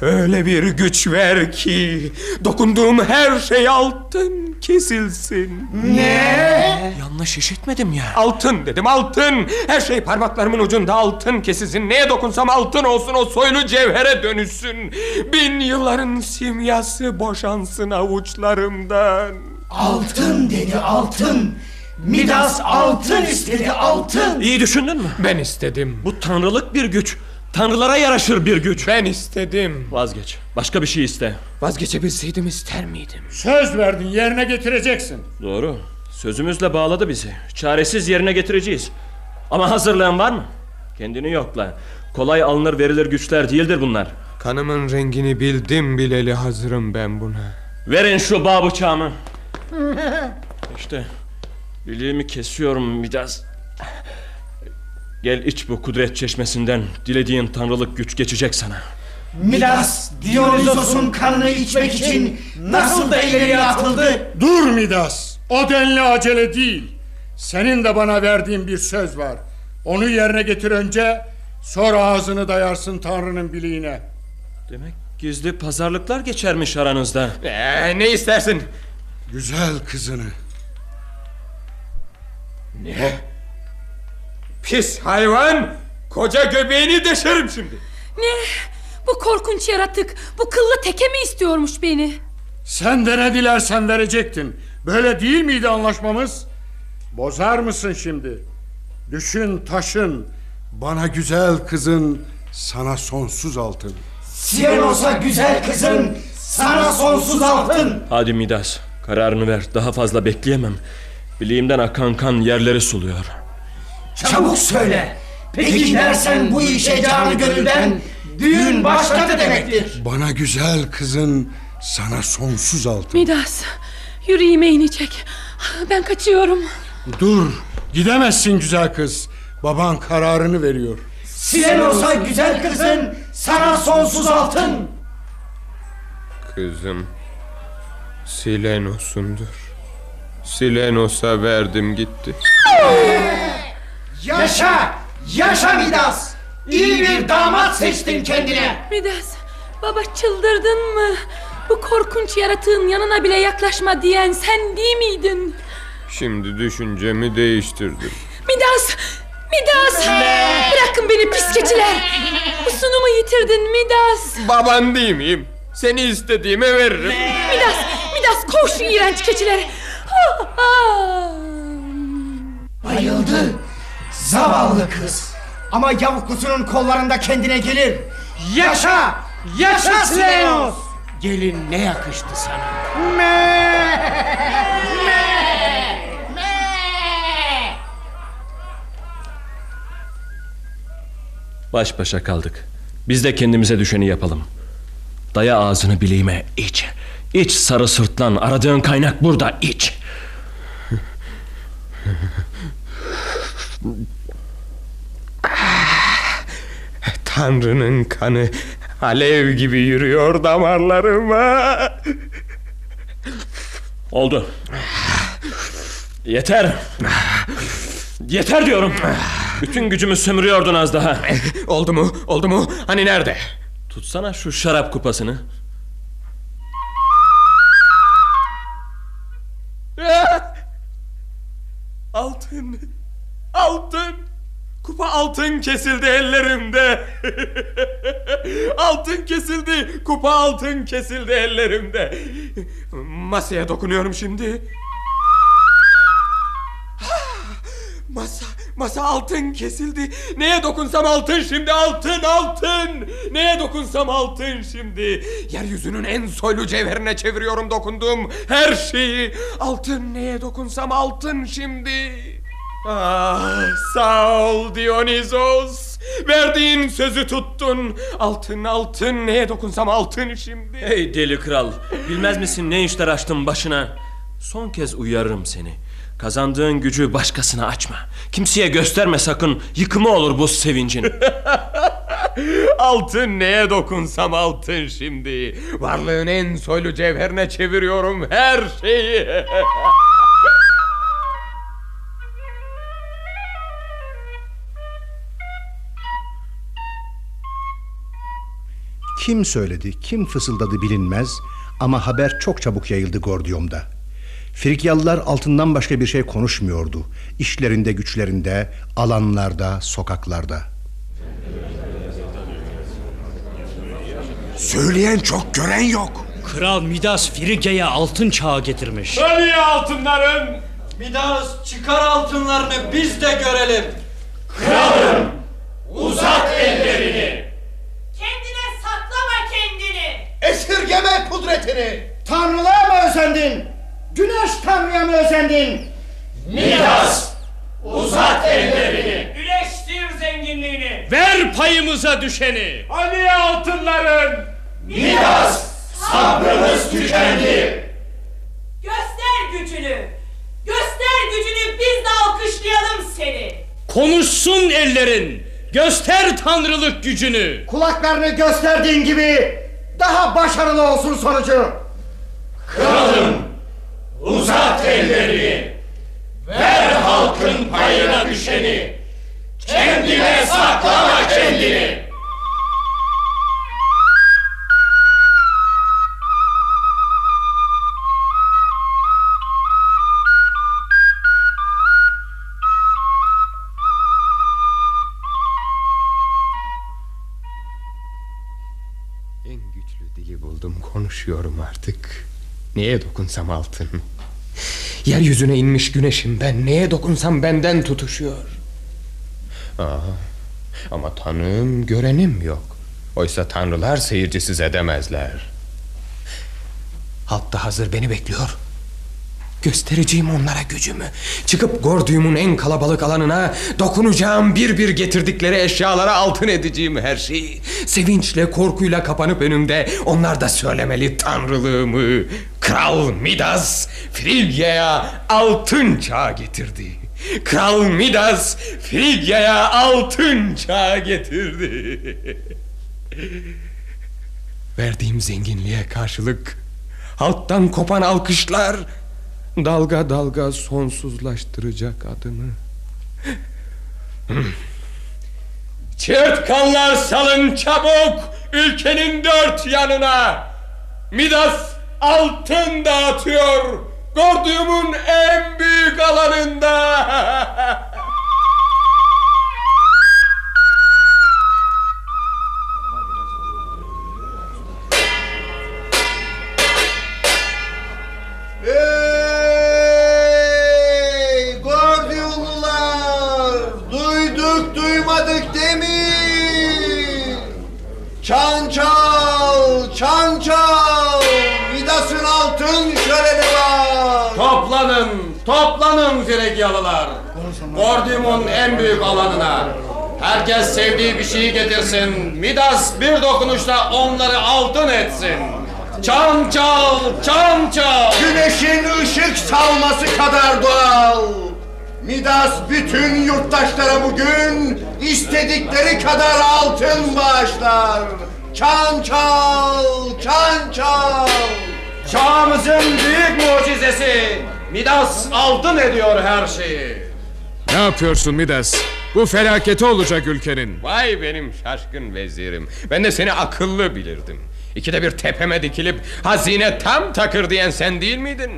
Öyle bir güç ver ki dokunduğum her şey altın kesilsin. Ne? Yanlış işitmedim ya. Altın dedim altın. Her şey parmaklarımın ucunda altın kesilsin. Neye dokunsam altın olsun o soylu cevhere dönüşsün. Bin yılların simyası boşansın avuçlarımdan. Altın dedi altın. Midas altın istedi altın. İyi düşündün mü? Ben istedim. Bu tanrılık bir güç. Tanrılara yaraşır bir güç. Ben istedim. Vazgeç. Başka bir şey iste. Vazgeçebilseydim ister miydim? Söz verdin yerine getireceksin. Doğru. Sözümüzle bağladı bizi. Çaresiz yerine getireceğiz. Ama hazırlığın var mı? Kendini yokla. Kolay alınır verilir güçler değildir bunlar. Kanımın rengini bildim bileli hazırım ben buna. Verin şu bağ bıçağımı. İşte Biliğimi kesiyorum biraz. Gel iç bu kudret çeşmesinden. Dilediğin tanrılık güç geçecek sana. Midas Dionysos'un kanını içmek için nasıl da ileriye atıldı? Dur Midas. O denli acele değil. Senin de bana verdiğin bir söz var. Onu yerine getir önce. Sonra ağzını dayarsın Tanrı'nın biliğine. Demek gizli pazarlıklar geçermiş aranızda. Ee, ne istersin? Güzel kızını. Ne? Pis hayvan! Koca göbeğini deşerim şimdi. Ne? Bu korkunç yaratık bu kıllı teke mi istiyormuş beni? Sen de ne dilersen verecektin. Böyle değil miydi anlaşmamız? Bozar mısın şimdi? Düşün taşın. Bana güzel kızın, sana sonsuz altın. Sirenos'a güzel kızın, sana sonsuz altın. Hadi Midas kararını ver. Daha fazla bekleyemem. Bileğimden akan kan yerleri suluyor. Çabuk söyle. Peki dersen bu işe canı gönülden düğün başladı demektir. Bana güzel kızın, sana sonsuz altın. Midas yüreğime inecek. Ben kaçıyorum. Dur, gidemezsin güzel kız. Baban kararını veriyor. Sirenos'a güzel kızın, sana sonsuz altın. Kızım Silenos'undur. Silenos'a verdim gitti. Yaşa, yaşa Midas. İyi bir damat seçtin kendine. Midas baba çıldırdın mı? Bu korkunç yaratığın yanına bile yaklaşma diyen sen değil miydin? Şimdi düşüncemi değiştirdim. Midas! Midas! Bırakın beni pis keçiler! Usunumu yitirdin Midas! Baban değil miyim? Seni istediğime veririm. Midas! Midas Midas koş şu iğrenç keçilere. Ah. Bayıldı. Zavallı kız. Ama yavuklusunun kollarında kendine gelir. Yaşa! Yaşa Silenos! Gelin ne yakıştı sana? Baş başa kaldık. Biz de kendimize düşeni yapalım. Daya ağzını bileğime iç. İç sarı sırtlan aradığın kaynak burada iç. Tanrı'nın kanı alev gibi yürüyor damarlarıma. Oldu. Yeter. Yeter diyorum. Bütün gücümü sömürüyordun az daha. Oldu mu? Oldu mu? Hani nerede? Tutsana şu şarap kupasını. Altın. Altın. Kupa altın kesildi ellerimde. altın kesildi. Kupa altın kesildi ellerimde. Masaya dokunuyorum şimdi. Masa, masa altın kesildi. Neye dokunsam altın şimdi altın altın. Neye dokunsam altın şimdi. Yeryüzünün en soylu cevherine çeviriyorum dokunduğum her şeyi. Altın neye dokunsam altın şimdi. Ah sağ ol Dionysos. Verdiğin sözü tuttun. Altın altın neye dokunsam altın şimdi. Ey deli kral. Bilmez misin ne işler açtım başına. Son kez uyarırım seni. Kazandığın gücü başkasına açma. Kimseye gösterme sakın. Yıkımı olur bu sevincin. altın neye dokunsam altın şimdi. Varlığın en soylu cevherine çeviriyorum her şeyi. Kim söyledi, kim fısıldadı bilinmez ama haber çok çabuk yayıldı Gordiyom'da. Frigyalılar altından başka bir şey konuşmuyordu. İşlerinde, güçlerinde, alanlarda, sokaklarda. Söyleyen çok gören yok. Kral Midas Frigya'ya altın çağı getirmiş. Hani altınların? Midas çıkar altınlarını biz de görelim. Kralım uzat ellerini. Esirgeme kudretini. Tanrılığa mı özendin? Güneş tanrıya mı özendin? Midas uzat ellerini. Güleştir zenginliğini. Ver payımıza düşeni. Hani altınların? Midas, sabrımız tükendi. Göster gücünü. Göster gücünü biz de alkışlayalım seni. Konuşsun ellerin. Göster tanrılık gücünü. Kulaklarını gösterdiğin gibi daha başarılı olsun sonucu. Kralım uzat ellerini. Ver halkın payına düşeni. Kendine saklama kendini. Konuşuyorum artık. Neye dokunsam altın. Yeryüzüne inmiş güneşim ben neye dokunsam benden tutuşuyor. Aa, ama tanığım görenim yok. Oysa tanrılar seyircisiz edemezler. Halk da hazır beni bekliyor. Göstereceğim onlara gücümü. Çıkıp Gordium'un en kalabalık alanına dokunacağım bir bir getirdikleri eşyalara altın edeceğim her şeyi. Sevinçle korkuyla kapanıp önümde onlar da söylemeli tanrılığımı. Kral Midas Frigya'ya altın çağ getirdi. Kral Midas Frigya'ya altın çağ getirdi. Verdiğim zenginliğe karşılık halktan kopan alkışlar dalga dalga sonsuzlaştıracak adını. Çırtkanlar salın çabuk ülkenin dört yanına. Midas altın dağıtıyor. Gordium'un en büyük alanında. Frigyalılar. Gordium'un en büyük alanına. Herkes sevdiği bir şeyi getirsin. Midas bir dokunuşla onları altın etsin. Çan çal, çan çal. Güneşin ışık salması kadar doğal. Midas bütün yurttaşlara bugün istedikleri kadar altın bağışlar. Çan çal, çan çal. Çağımızın büyük mucizesi. Midas altın ediyor her şeyi. Ne yapıyorsun Midas? Bu felaketi olacak ülkenin. Vay benim şaşkın vezirim. Ben de seni akıllı bilirdim. İkide bir tepeme dikilip hazine tam takır diyen sen değil miydin?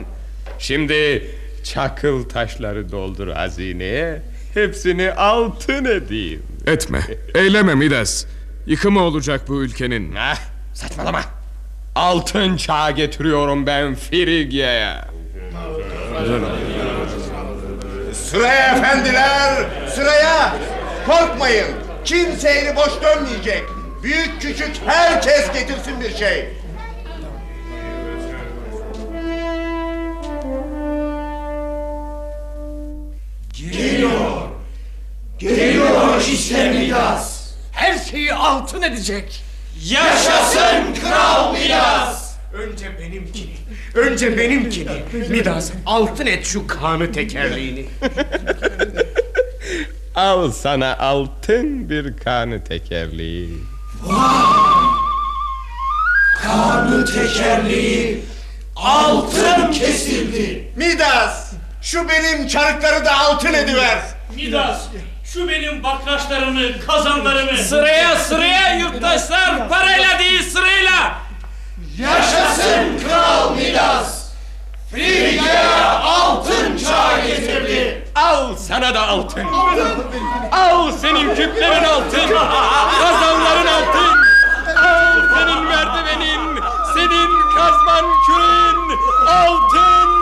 Şimdi çakıl taşları doldur hazineye. Hepsini altın edeyim. Etme, eyleme Midas. Yıkımı olacak bu ülkenin. Ah, saçmalama. Altın çağ getiriyorum ben Frigya'ya. Sıraya efendiler, sıraya. Korkmayın, kimse eli boş dönmeyecek. Büyük küçük herkes getirsin bir şey. Geliyor. Geliyor işte Midas. Her şeyi altın edecek. Yaşasın Kral Midas. Önce benimkini. Önce benimkini. Midas altın et şu kanı tekerliğini. Al sana altın bir kanı tekerleği. Kanı tekerleği altın kesildi. Midas, şu benim çarıkları da altın ediver. Midas, şu benim bakraçlarımı, kazanlarımı... Sıraya sıraya yurttaşlar parayla değil sırayla. Yaşasın Kral Midas. Frigya altın çağı getirdi. Al sana da altın. Al senin küplerin altın. Kazanların altın. Al senin merdivenin. Senin kazman küreğin altın.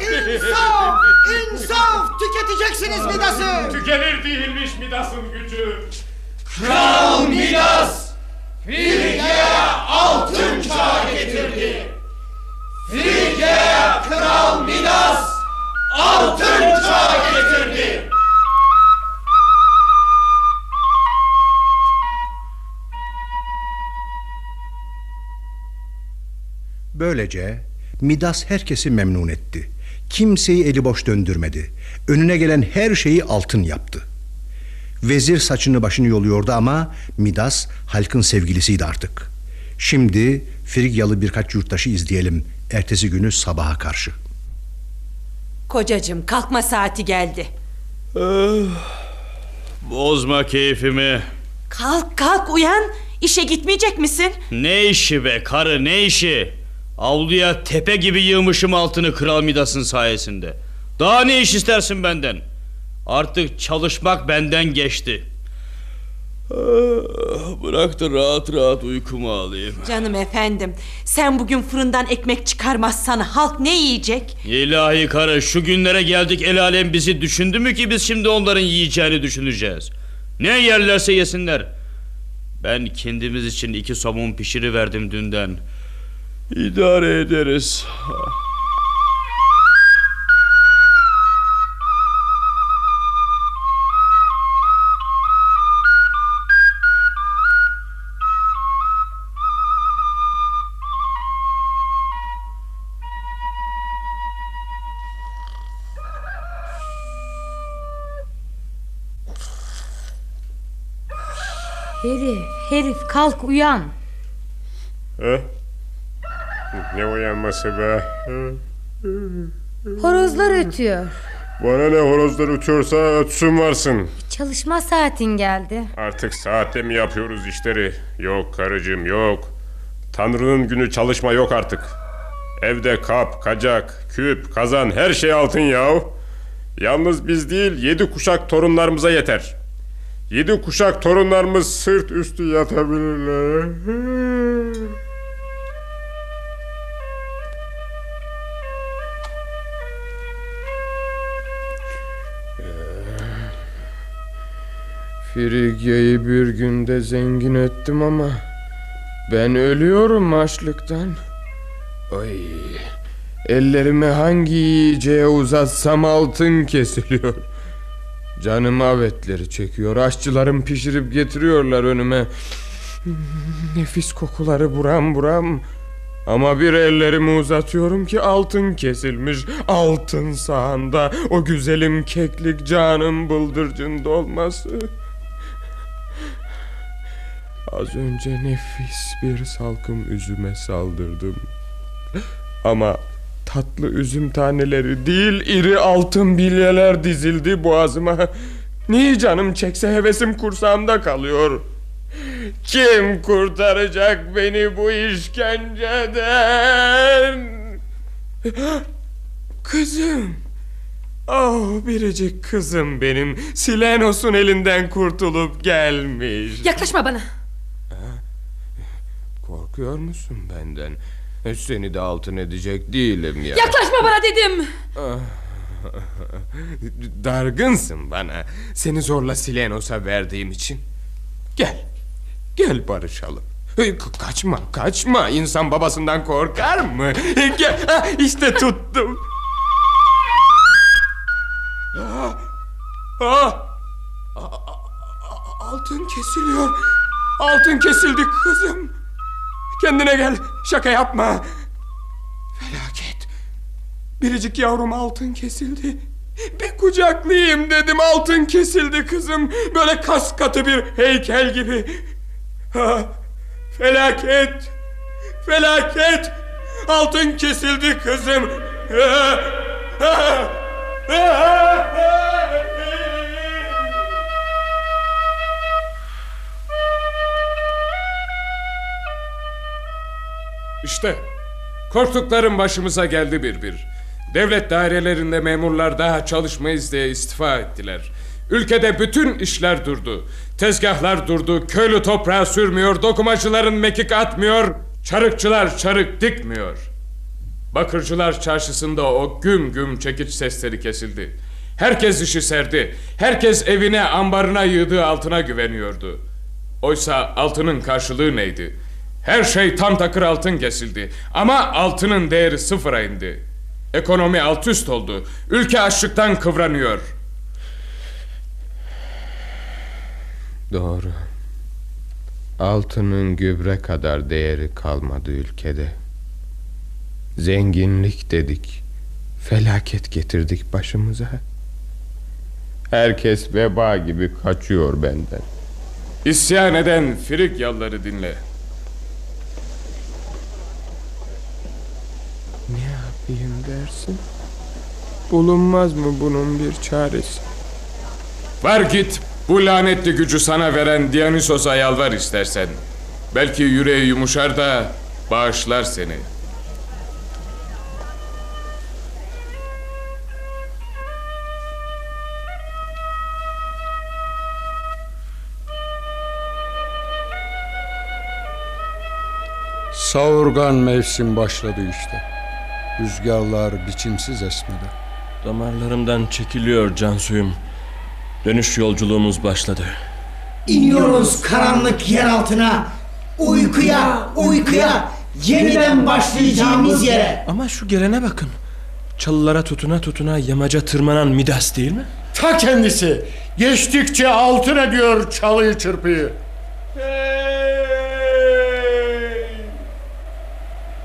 İnsaf! İnsaf! Tüketeceksiniz Midas'ı! Tükenir değilmiş Midas'ın gücü. Kral Midas. Frigya altın çağı getirdi. Frigya Kral Midas altın çağı getirdi. Böylece Midas herkesi memnun etti. Kimseyi eli boş döndürmedi. Önüne gelen her şeyi altın yaptı. Vezir saçını başını yoluyordu ama Midas halkın sevgilisiydi artık. Şimdi Frigyalı birkaç yurttaşı izleyelim. Ertesi günü sabaha karşı. Kocacığım kalkma saati geldi. Bozma keyfimi. Kalk kalk uyan. İşe gitmeyecek misin? Ne işi be karı ne işi? Avluya tepe gibi yığmışım altını Kral Midas'ın sayesinde. Daha ne iş istersin benden? Artık çalışmak benden geçti. Ah, Bırak da rahat rahat uykumu alayım. Canım efendim sen bugün fırından ekmek çıkarmazsan halk ne yiyecek? İlahi karı şu günlere geldik el alem bizi düşündü mü ki biz şimdi onların yiyeceğini düşüneceğiz. Ne yerlerse yesinler. Ben kendimiz için iki somun pişiriverdim dünden. İdare ederiz. Herif, kalk uyan. He? Ne uyanması be? Horozlar ötüyor. Bana ne horozlar ötüyorsa ötsün varsın. Çalışma saatin geldi. Artık saatte mi yapıyoruz işleri? Yok karıcığım yok. Tanrı'nın günü çalışma yok artık. Evde kap, kacak, küp, kazan her şey altın yahu. Yalnız biz değil yedi kuşak torunlarımıza yeter. Yedi kuşak torunlarımız sırt üstü yatabilirler. Frigya'yı bir günde zengin ettim ama ben ölüyorum açlıktan. Oy. Ellerimi hangi yiyeceğe uzatsam altın kesiliyor. Canım avetleri çekiyor. Aşçılarım pişirip getiriyorlar önüme. Nefis kokuları buram buram. Ama bir ellerimi uzatıyorum ki altın kesilmiş. Altın sahanda o güzelim keklik canım bıldırcın dolması. Az önce nefis bir salkım üzüme saldırdım. Ama tatlı üzüm taneleri değil iri altın bilyeler dizildi boğazıma. Niye canım çekse hevesim kursağımda kalıyor. Kim kurtaracak beni bu işkenceden? Kızım. Oh biricik kızım benim Silenos'un elinden kurtulup gelmiş. Yaklaşma bana. Korkuyor musun benden? Seni de altın edecek değilim ya. Yaklaşma bana dedim. Dargınsın bana. Seni zorla Silenos'a verdiğim için. Gel. Gel barışalım. Ka- Kaçma kaçma İnsan babasından korkar mı? Gel ha, işte tuttum. Ah, ah. A- a- a- Altın kesiliyor. Altın kesildi kızım. Kendine gel. Şaka yapma. Felaket. Biricik yavrum altın kesildi. Bir kucaklayayım dedim altın kesildi kızım. Böyle kas katı bir heykel gibi. Ha, felaket. Felaket. Altın kesildi kızım. Ha, ha, ha, ha. İşte korktuklarım başımıza geldi bir bir. Devlet dairelerinde memurlar daha çalışmayız diye istifa ettiler. Ülkede bütün işler durdu. Tezgahlar durdu, köylü toprağı sürmüyor, dokumacıların mekik atmıyor, çarıkçılar çarık dikmiyor. Bakırcılar çarşısında o güm güm çekiç sesleri kesildi. Herkes işi serdi. Herkes evine, ambarına yığdığı altına güveniyordu. Oysa altının karşılığı neydi? Her şey tam takır altın kesildi. Ama altının değeri sıfıra indi. Ekonomi alt üst oldu. Ülke açlıktan kıvranıyor. Doğru. Altının gübre kadar değeri kalmadı ülkede. Zenginlik dedik. Felaket getirdik başımıza. Herkes veba gibi kaçıyor benden. İsyan eden Frigyalıları dinle. Ne yapayım dersin? Bulunmaz mı bunun bir çaresi? Var git bu lanetli gücü sana veren Dionysos'a yalvar istersen. Belki yüreği yumuşar da bağışlar seni. Savurgan mevsim başladı işte. Rüzgarlar biçimsiz esmedi. Damarlarımdan çekiliyor can suyum. Dönüş yolculuğumuz başladı. İniyoruz karanlık yer altına. Uykuya, uykuya. Yeniden başlayacağımız yere. Ama şu gelene bakın. Çalılara tutuna tutuna yamaca tırmanan Midas değil mi? Ta kendisi. Geçtikçe altın ediyor çalıyı çırpıyı.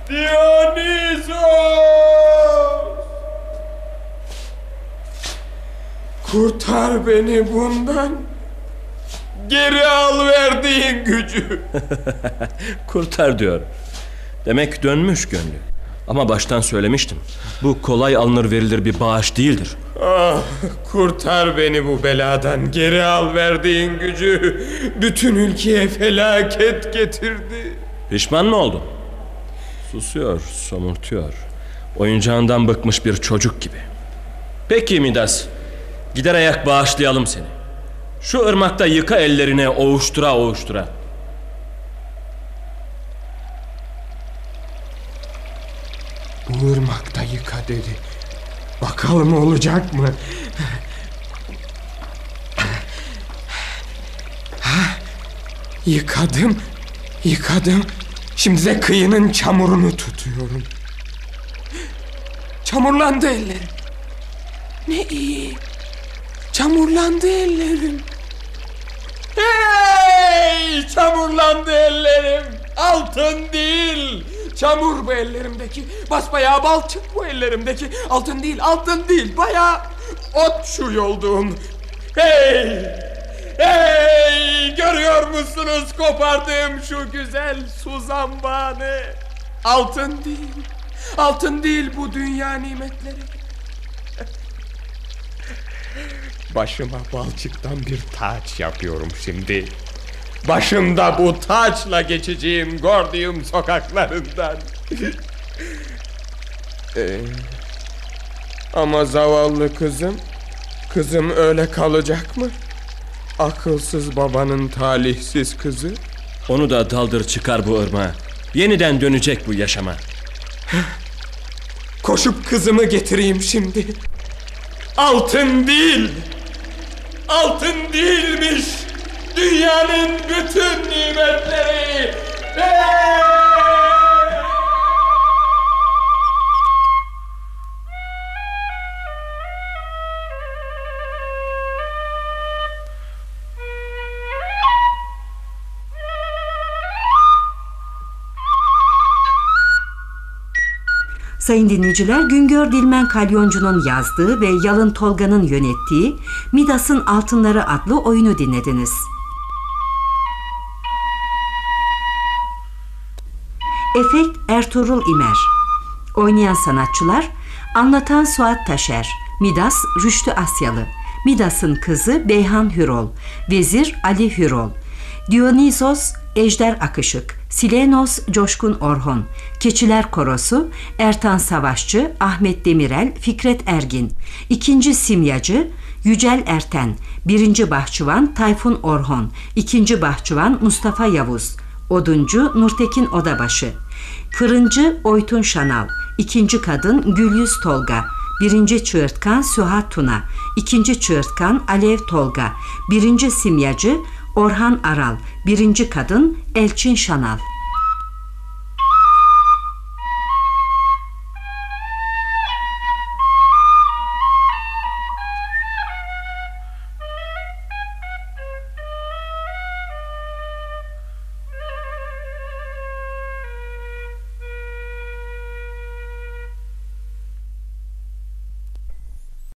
Dionysos! Kurtar beni bundan. Geri al verdiğin gücü. Kurtar diyor. Demek dönmüş gönlü. Ama baştan söylemiştim. Bu kolay alınır verilir bir bağış değildir. Ah, kurtar beni bu beladan. Geri al verdiğin gücü. Bütün ülkeye felaket getirdi. Pişman mı oldun? Susuyor, somurtuyor. Oyuncağından bıkmış bir çocuk gibi. Peki Midas. Gider ayak bağışlayalım seni. Şu ırmakta yıka ellerine ovuştura ovuştura. Bu ırmakta yıka dedi. Bakalım olacak mı? Ha, yıkadım, yıkadım. Şimdi de kıyının çamurunu tutuyorum. Çamurlandı ellerim. Ne iyi. Çamurlandı ellerim. Hey! Çamurlandı ellerim. Altın değil. Çamur bu ellerimdeki. Basbayağı balçık bu ellerimdeki. Altın değil, altın değil. Bayağı ot şu yolduğum. Hey! Hey! Görüyor musunuz kopardığım şu güzel su zambağını? Altın değil. Altın değil bu dünya nimetleri. Başıma balçıktan bir taç yapıyorum şimdi. Başımda bu taçla geçeceğim Gordium sokaklarından. Ee, ama zavallı kızım, kızım öyle kalacak mı? Akılsız babanın talihsiz kızı. Onu da daldır çıkar bu ırmağa. Yeniden dönecek bu yaşama. Koşup kızımı getireyim şimdi. Altın değil. Altın değilmiş. Dünyanın bütün nimetleri. Sayın dinleyiciler, Güngör Dilmen Kalyoncu'nun yazdığı ve Yalın Tolga'nın yönettiği Midas'ın Altınları adlı oyunu dinlediniz. Efekt Ertuğrul İmer Oynayan sanatçılar Anlatan Suat Taşer Midas Rüştü Asyalı Midas'ın kızı Beyhan Hürol Vezir Ali Hürol Dionysos Ejder Akışık Silenos Coşkun Orhon Keçiler Korosu Ertan Savaşçı Ahmet Demirel Fikret Ergin. İkinci Simyacı Yücel Erten. Birinci Bahçıvan Tayfun Orhon İkinci Bahçıvan Mustafa Yavuz. Oduncu Nurtekin Odabaşı. Fırıncı Oytun Şanal. İkinci Kadın Gülyüz Tolga. Birinci Çığırtkan Sühat Tuna. İkinci Çığırtkan Alev Tolga. Birinci Simyacı Orhan Aral Birinci Kadın Elçin Şanal